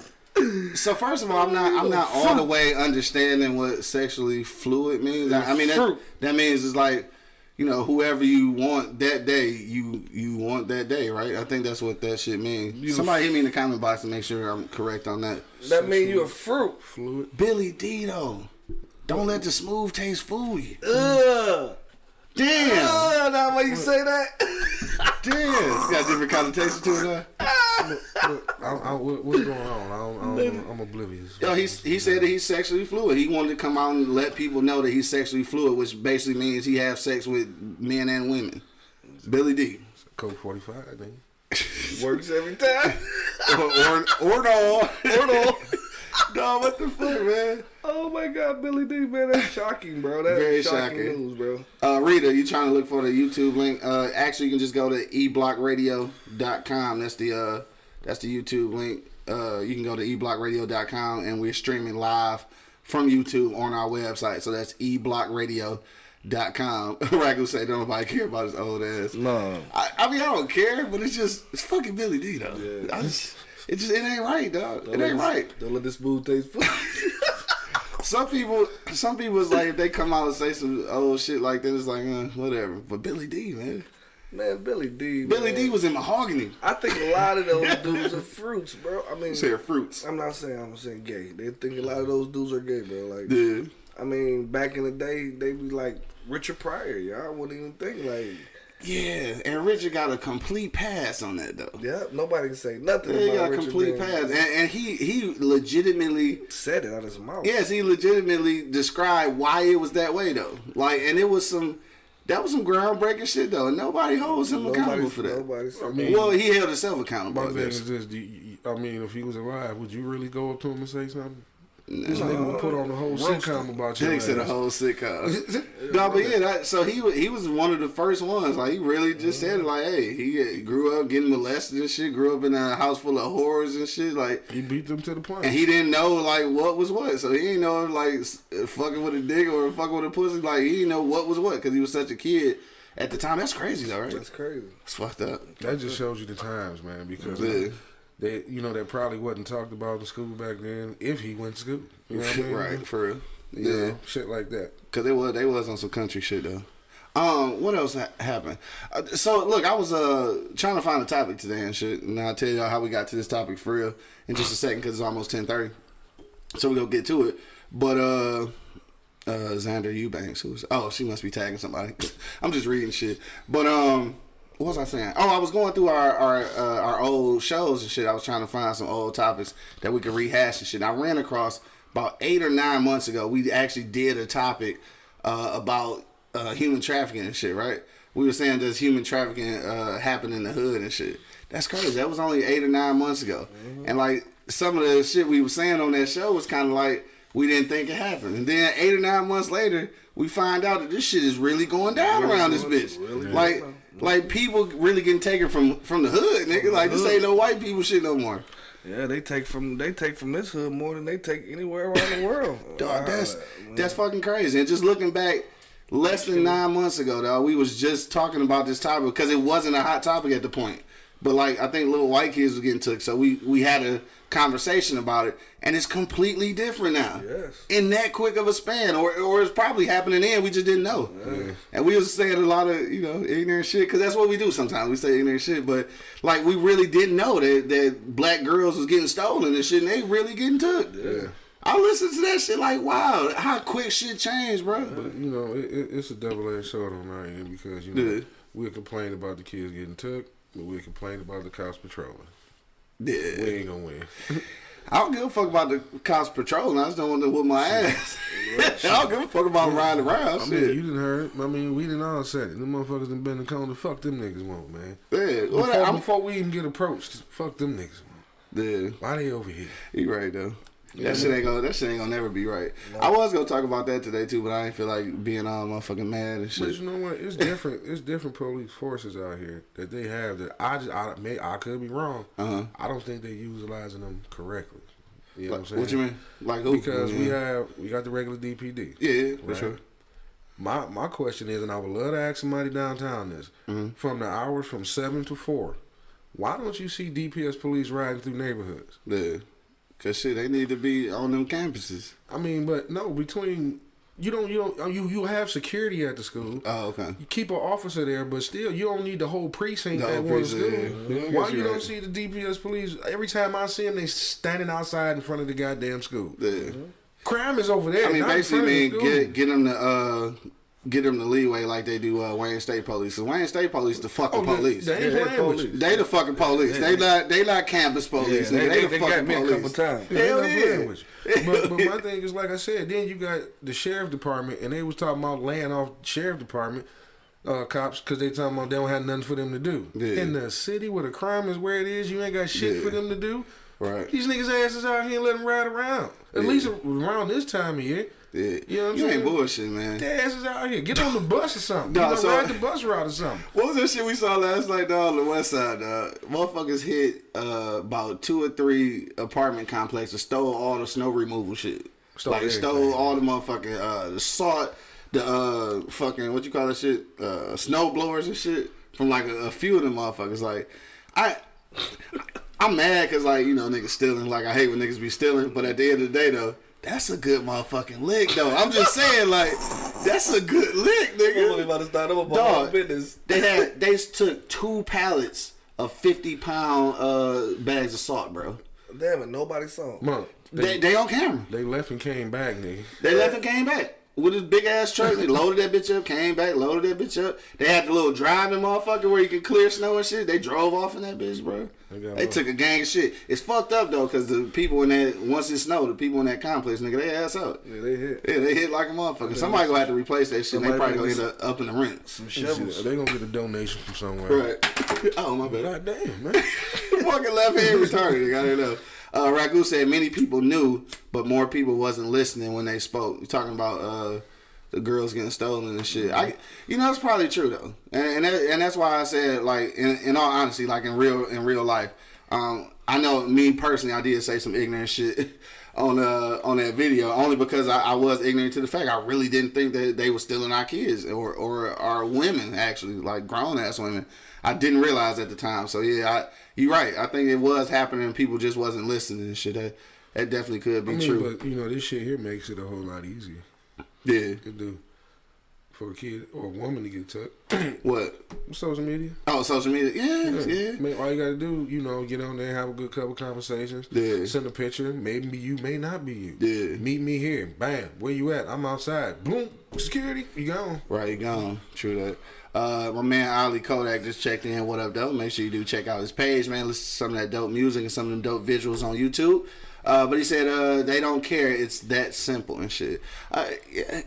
so first of all, I'm not I'm not all the way understanding what sexually fluid means. I, mean that that means it's like you know whoever you want that day, you you want that day, right? I think that's what that shit means. Somebody hit me in the comment box to make sure I'm correct on that. That mean you a fruit. Fluid. Billy Dee though, don't let the smooth taste fool you. Ugh. Damn, oh, Ugh, now why you say that? damn, it's got different connotation to it. Now. I, I, what's going on? I don't, I don't, I'm oblivious. Yo, he he said that he's sexually fluid. He wanted to come out and let people know that he's sexually fluid, which basically means he has sex with men and women. Billy Dee. Colt 45, I think. Works every time. or or, or no. Or no. no, what the fuck, man? Oh my god, Billy Dee, man, that's shocking, bro. That's Very shocking, shocking. news, bro. Uh, Rita, you trying to look for the YouTube link? Uh, actually, you can just go to eblockradio.com. That's the uh, that's the YouTube link. Uh, you can go to eblockradio.com, and we're streaming live from YouTube on our website. So that's eblockradio.com. Ragu say don't nobody care about his old ass. No. I, I mean, I don't care, but it's just it's fucking Billy Dee though. I just, it just it ain't right, dog. It ain't right. Don't let this smooth taste food. Some people, some people is like if they come out and say some old shit like that, it's like uh, whatever. But Billy Dee, man, man, Billy Dee. Billy man. D was in mahogany. I think a lot of those dudes are fruits, bro. I mean, Said fruits. I'm not saying I'm saying gay. They think a lot of those dudes are gay, bro. Like, Yeah. I mean, back in the day, they be like Richard Pryor. Y'all wouldn't even think like, Yeah, and Richard got a complete pass on that though. yeah, nobody can say nothing Yeah, he about got a Richard. complete being- pass, and, and he he legitimately Said it out of his mouth. yes, he legitimately described why it was that way though. Like, and it was some that was some groundbreaking shit though, and nobody holds him accountable for that. nobody I mean- Well, he held himself accountable. My thing is this: do you, I mean, if he was alive, would you really go up to him and say something? This nigga oh, would put on the whole sitcom about you. Jake said a whole sitcom. no, but yeah, that, so he he was one of the first ones. Like he really just said it. Like, hey, he uh, grew up getting molested and shit. Grew up in a house full of whores and shit. Like, He beat them to the punch. and he didn't know like what was what. So he didn't know like uh, fucking with a dick or fucking with a pussy. Like he didn't know what was what because he was such a kid at the time. That's crazy though, right? That's crazy. It's fucked up. that just shows you the times, man. Because Yeah. That you know that probably wasn't talked about in school back then if he went to school. You know what I mean? right for real. You Yeah, know, shit like that. cause they was they was on some country shit though. Um, what else ha- happened? Uh, so look, I was uh trying to find a topic today and shit, and I'll tell y'all how we got to this topic for real in just a second because it's almost ten thirty. So we gonna get to it. But uh, uh, Xander Eubanks, who's oh she must be tagging somebody. I'm just reading shit. But um, what was I saying? Oh, I was going through our our uh, our old shows and shit. I was trying to find some old topics that we could rehash and shit. And I ran across about eight or nine months ago. We actually did a topic uh, about uh, human trafficking and shit. Right? We were saying does human trafficking uh, happen in the hood and shit. That's crazy. That was only eight or nine months ago. And like some of the shit we were saying on that show was kind of like we didn't think it happened. And then eight or nine months later, we find out that this shit is really going down around this bitch. like, like people really getting taken from from the hood, nigga. Like this ain't no white people shit no more. Yeah, they take from they take from this hood more than they take anywhere around the world. Dog, that's that's fucking crazy. And just looking back, less than nine months ago, dog, we was just talking about this topic because it wasn't a hot topic at the point. But like, I think little white kids was getting took, so we we had a conversation about it, and it's completely different now. Yes. In that quick of a span, or or it's probably happening then, we just didn't know. And we was saying a lot of you know ignorant shit because that's what we do sometimes. We say ignorant shit, but like we really didn't know that that black girls was getting stolen and shit, and they really getting took. Yeah. I listen to that shit like, wow, how quick shit changed, bro. But you know, it, it, it's a double edged sword on our end because you know Yeah. we'll complain about the kids getting took, but we'll complain about the cops patrolling. Yeah. We ain't gonna win. I don't give a fuck about the cops patrolling. I just don't want to whip my ass. I don't give a fuck about riding around. I shit. mean, you didn't heard. I mean, we didn't all said it. Them motherfuckers done been the corner. Fuck them niggas want, man. yeah, Before, well, I'm, before we even get approached, fuck them niggas. Yeah, Why they over here? you right though. That shit ain't gonna. That shit ain't gonna never be right. I was gonna talk about that today too, but I ain't feel like being all motherfucking mad and shit. But you know what? It's different. It's different police forces out here that they have that I just I may I could be wrong. Uh-huh. I don't think they're utilizing them correctly. You know Like, what I'm saying? what you mean? Like who? Because we yeah. have we got the regular DPD. yeah, for Right. sure. My my question is, and I would love to ask somebody downtown this Mm-hmm. from the hours from seven to four. Why don't you see DPS police riding through neighborhoods? Yeah, cause shit, they need to be on them campuses. I mean, but no, between you don't you don't you you have security at the school. Oh, okay. You keep an officer there, but still, you don't need the whole precinct The at whole one precinct, school. yeah. Why you you're don't see the DPS police? Every time I see them, they standing outside in front of the goddamn school. Yeah. Crime is over there. I mean, basically, mean get get them to uh, get them the leeway like they do uh, Wayne State Police. 'Cause Wayne State Police the fucking Oh, police. they ain't Yeah, they with police. They the fucking police. They not they not campus police. Yeah, nigga. they- they, they- the they got fucking me a police. couple times. Yeah, Hell they yeah. playing with you. But, but my thing is, like I said, then you got the sheriff department, and they was talking about laying off sheriff department uh, cops because they talking about they don't have nothing for them to do. Yeah. In the city where the crime is where it is, you ain't got shit Yeah. for them to do. Right. These niggas asses out here and let them ride around. At Yeah. least around this time of year. Yeah. You know what I'm you saying? ain't bullshit, man. Their asses out here. Get on the bus or something. Nah, you know, so- ride the bus route or something. What was that shit we saw last night dog, on the west side? Dog? Motherfuckers hit uh, about two or three apartment complexes, stole all the snow removal shit. Stole like everything. stole all the motherfucking uh, the salt, the uh, fucking what you call that shit, uh, snow blowers and shit from like a, a few of them motherfuckers. Like I. I'm mad because like you know niggas stealing. Like I hate when niggas be stealing, but at the end of the day though, that's a good motherfucking lick though. I'm just saying like that's a good lick, I'm nigga. about to start up Dog. about business. They had they took two pallets of fifty pound uh, bags of salt, bro. Damn it, nobody saw. 'em. Mom, They they, they on camera. they left and came back, nigga. They left and came back with his big ass truck. They loaded that bitch up, came back, loaded that bitch up. They had the little driving motherfucker where you can clear snow and shit. They drove off in that bitch, bro. They got They one. took a gang of shit. It's fucked up though, cause the people in that once it snowed, the people in that complex, nigga, they ass out. Yeah, they hit Yeah, they hit like a motherfucker. Somebody gonna have to replace that shit. They probably gonna gonna end up up in the rent. some They shovels. gonna get a donation from somewhere. Right. oh my bad. God damn, man. fucking left hand retarded. I don't know. Uh, Ragu said many people knew, but more people wasn't listening when they spoke. you talking about uh, the girls getting stolen and shit. I, you know, it's probably true though, and and, that, and that's why I said like in, in all honesty, like in real in real life, um, I know me personally, I did say some ignorant shit. On uh on that video, only because I, I was ignorant to the fact I really didn't think that they were stealing our kids or or our women actually like grown ass women. I didn't realize at the time. So yeah, I, you're right. I think it was happening. and People just wasn't listening and shit. That, that definitely could be I mean, true. but you know, this shit here makes it a whole lot easier yeah. to do for a kid or a woman to get took. What? Social media. Oh, social media. Yeah, yeah. I mean, all you gotta do, you know, get on there, have a good couple conversations. Yeah. Send a picture. Maybe you, may not be you. Yeah. Meet me here. Bam. Where you at? I'm outside. Boom. Security. You gone. Right, you gone. True that. Uh, my man Ali Kodak just checked in. What up, though? Make sure you do check out his page, man. Listen to some of that dope music and some of them dope visuals on YouTube. Uh, but he said uh, they don't care. It's that simple and shit. Uh,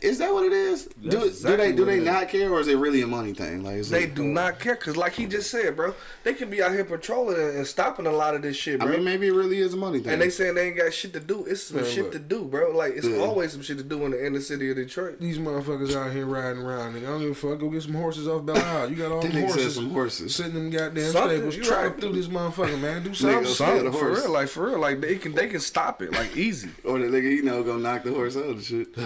is that what it is? Do, do they do they it is. not care, or is it really a money thing? Like is They it, do not care, cause like he just said, bro, they could be out here patrolling and, and stopping a lot of this shit, I mean, maybe it really is a money thing. and they saying they ain't got shit to do. It's some Man, shit to do, bro. Like it's Yeah. always some shit to do in the inner city of Detroit. These motherfuckers out here riding around. Nigga. I don't give a fuck. Go get some horses off Belle Isle. You got all That them nigga said horses. some horses. Sitting in them goddamn Something, stables. you Trot right. through this motherfucker, man. Do something. scare Something for real, like for real, like they can they can stop it like easy. Or the nigga, you know, gonna knock the horse out and shit.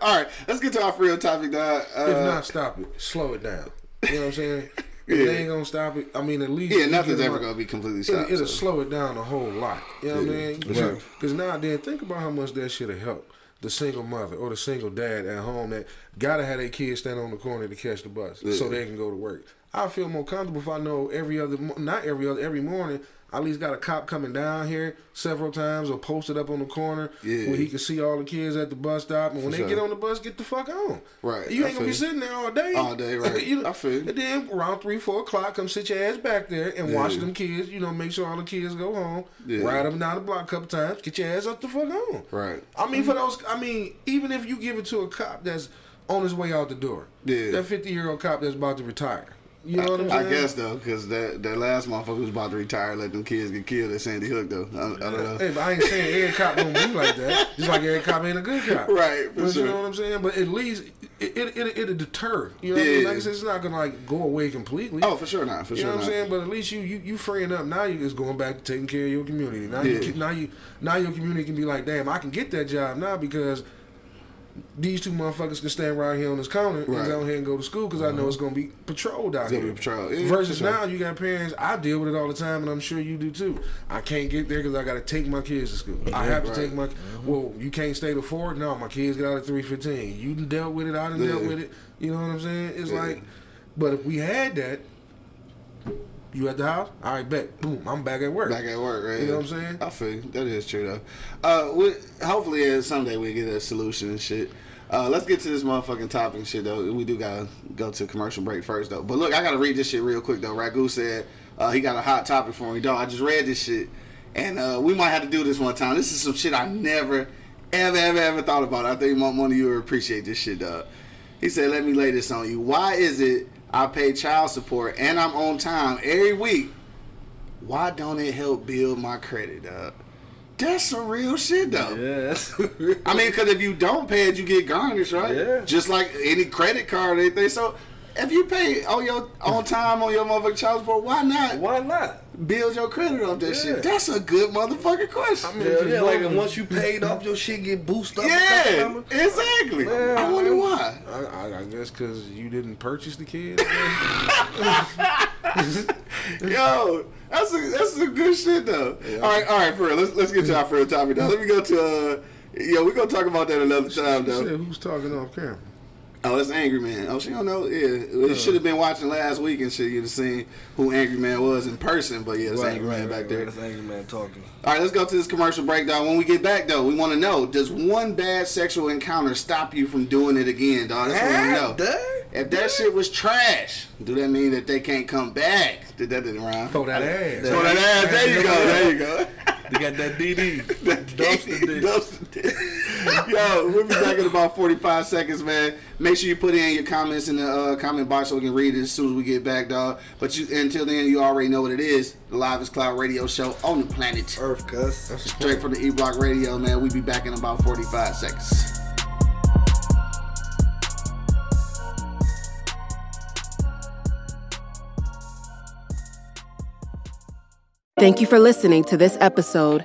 All right, let's get to our real topic, dog. Uh, If not, stop it. Slow it down. You know what I'm saying? If Yeah. they ain't gonna stop it, I mean, at least yeah, nothing's ever gonna be completely It'll, stopped. it'll so. slow it down a whole lot. You know what I mean? Right. Because now then, think about how much that should have helped the single mother or the single dad at home that gotta have their kids stand on the corner to catch the bus so they can go to work. I feel more comfortable if I know every other, mo- not every other, every morning. At least got a cop coming down here several times or posted up on the corner Yeah. where he can see all the kids at the bus stop. And when For they sure. get on the bus, get the fuck on. Right, You ain't gonna be sitting there all day. All day, right. you know, I feel. And then around three, four o'clock, come sit your ass back there and watch them kids. You know, make sure all the kids go home. Yeah. Ride them down the block a couple times. Get your ass up the fuck on. Right. I mean, for those, I mean, even if you give it to a cop that's on his way out the door, Yeah. that fifty year old cop that's about to retire. You know what I'm saying? I guess though, because that that last motherfucker was about to retire, let them kids get killed at Sandy Hook though. I, I don't know. Hey, but I ain't saying every cop don't be like that. Just like every cop ain't a good cop. Right, for But sure. you know what I'm saying? But at least it it it it'll deter. You know what I mean? Yeah. Like I said, it's not gonna like go away completely. Oh, for sure not. For You sure You know what. I'm saying? But at least you you you freeing up. Now you just going back to taking care of your community. Now Yeah. you now you now your community can be like, damn, I can get that job now because these two motherfuckers can stand right here on this corner Right. and go ahead and go to school because I know it's gonna be patrolled out It's gonna here. be patrolled. Yeah, Versus for sure. now, you got parents. I deal with it all the time, and I'm sure you do too. I can't get there because I got to take my kids to school. I have to take my. Well, you can't stay to four. No, my kids get out at three fifteen. You done dealt with it. I done dealt with it. You know what I'm saying? It's Yeah. like, but if we had that, you at the house? All right, bet. Boom, I'm back at work. Back at work, right? You know what I'm saying? I feel you. that is true though. Uh, we, hopefully uh, someday we get a solution and shit. Uh, let's get to this motherfucking topic shit though. We do gotta go to commercial break first though. But look, I gotta read this shit real quick though. Ragu said uh, he got a hot topic for me. Dog, I just read this shit, and uh, we might have to do this one time. This is some shit I never, ever, ever, ever thought about. I think one of you would appreciate this shit, dog. He said, "Let me lay this on you. Why is it I pay child support and I'm on time every week? Why don't it help build my credit up?" That's some real shit though. Yes. I mean, because if you don't pay it, you get garnished, right? Yeah. Just like any credit card or anything. So if you pay on your on time on your motherfucking child support, why not Why not? build your credit off that Yeah. shit? That's a good motherfucking question. I mean, Yeah, yeah, like normally- once you paid off, your shit get boosted up. yeah, couple exactly. Man, I wonder why. I, I, I guess because you didn't purchase the kid. Yo, that's a that's a good shit though. All right, all right, for real. Let's let's get to our first topic now. Let me go to uh, yo, we're gonna talk about that another time She though. said, who's talking off camera? Oh, that's Angry Man. Oh, she don't know. Yeah, it uh-huh. should have been watching last week and shit. You'd have seen who Angry Man was in person. But yeah, that's Angry Man back there. That's angry man talking. All right, let's go to this commercial breakdown. When we get back, though, we want to know: Does one bad sexual encounter stop you from doing it again, dog? That's what we want to know. If that shit was trash, do that mean that they can't come back? Did that didn't rhyme? Throw that ass. Throw that ass. There you go. There you go. They got that DD. Dumpster dick. Yo, we'll be back in about 45 seconds, man. Make sure you put in your comments in the uh, comment box so we can read it as soon as we get back, dog. But you until then, you already know what it is. The Live is Cloud radio show on the planet. Earth, cuz. Straight from the E Block Radio, man. We'll be back in about 45 seconds. Thank you for listening to this episode.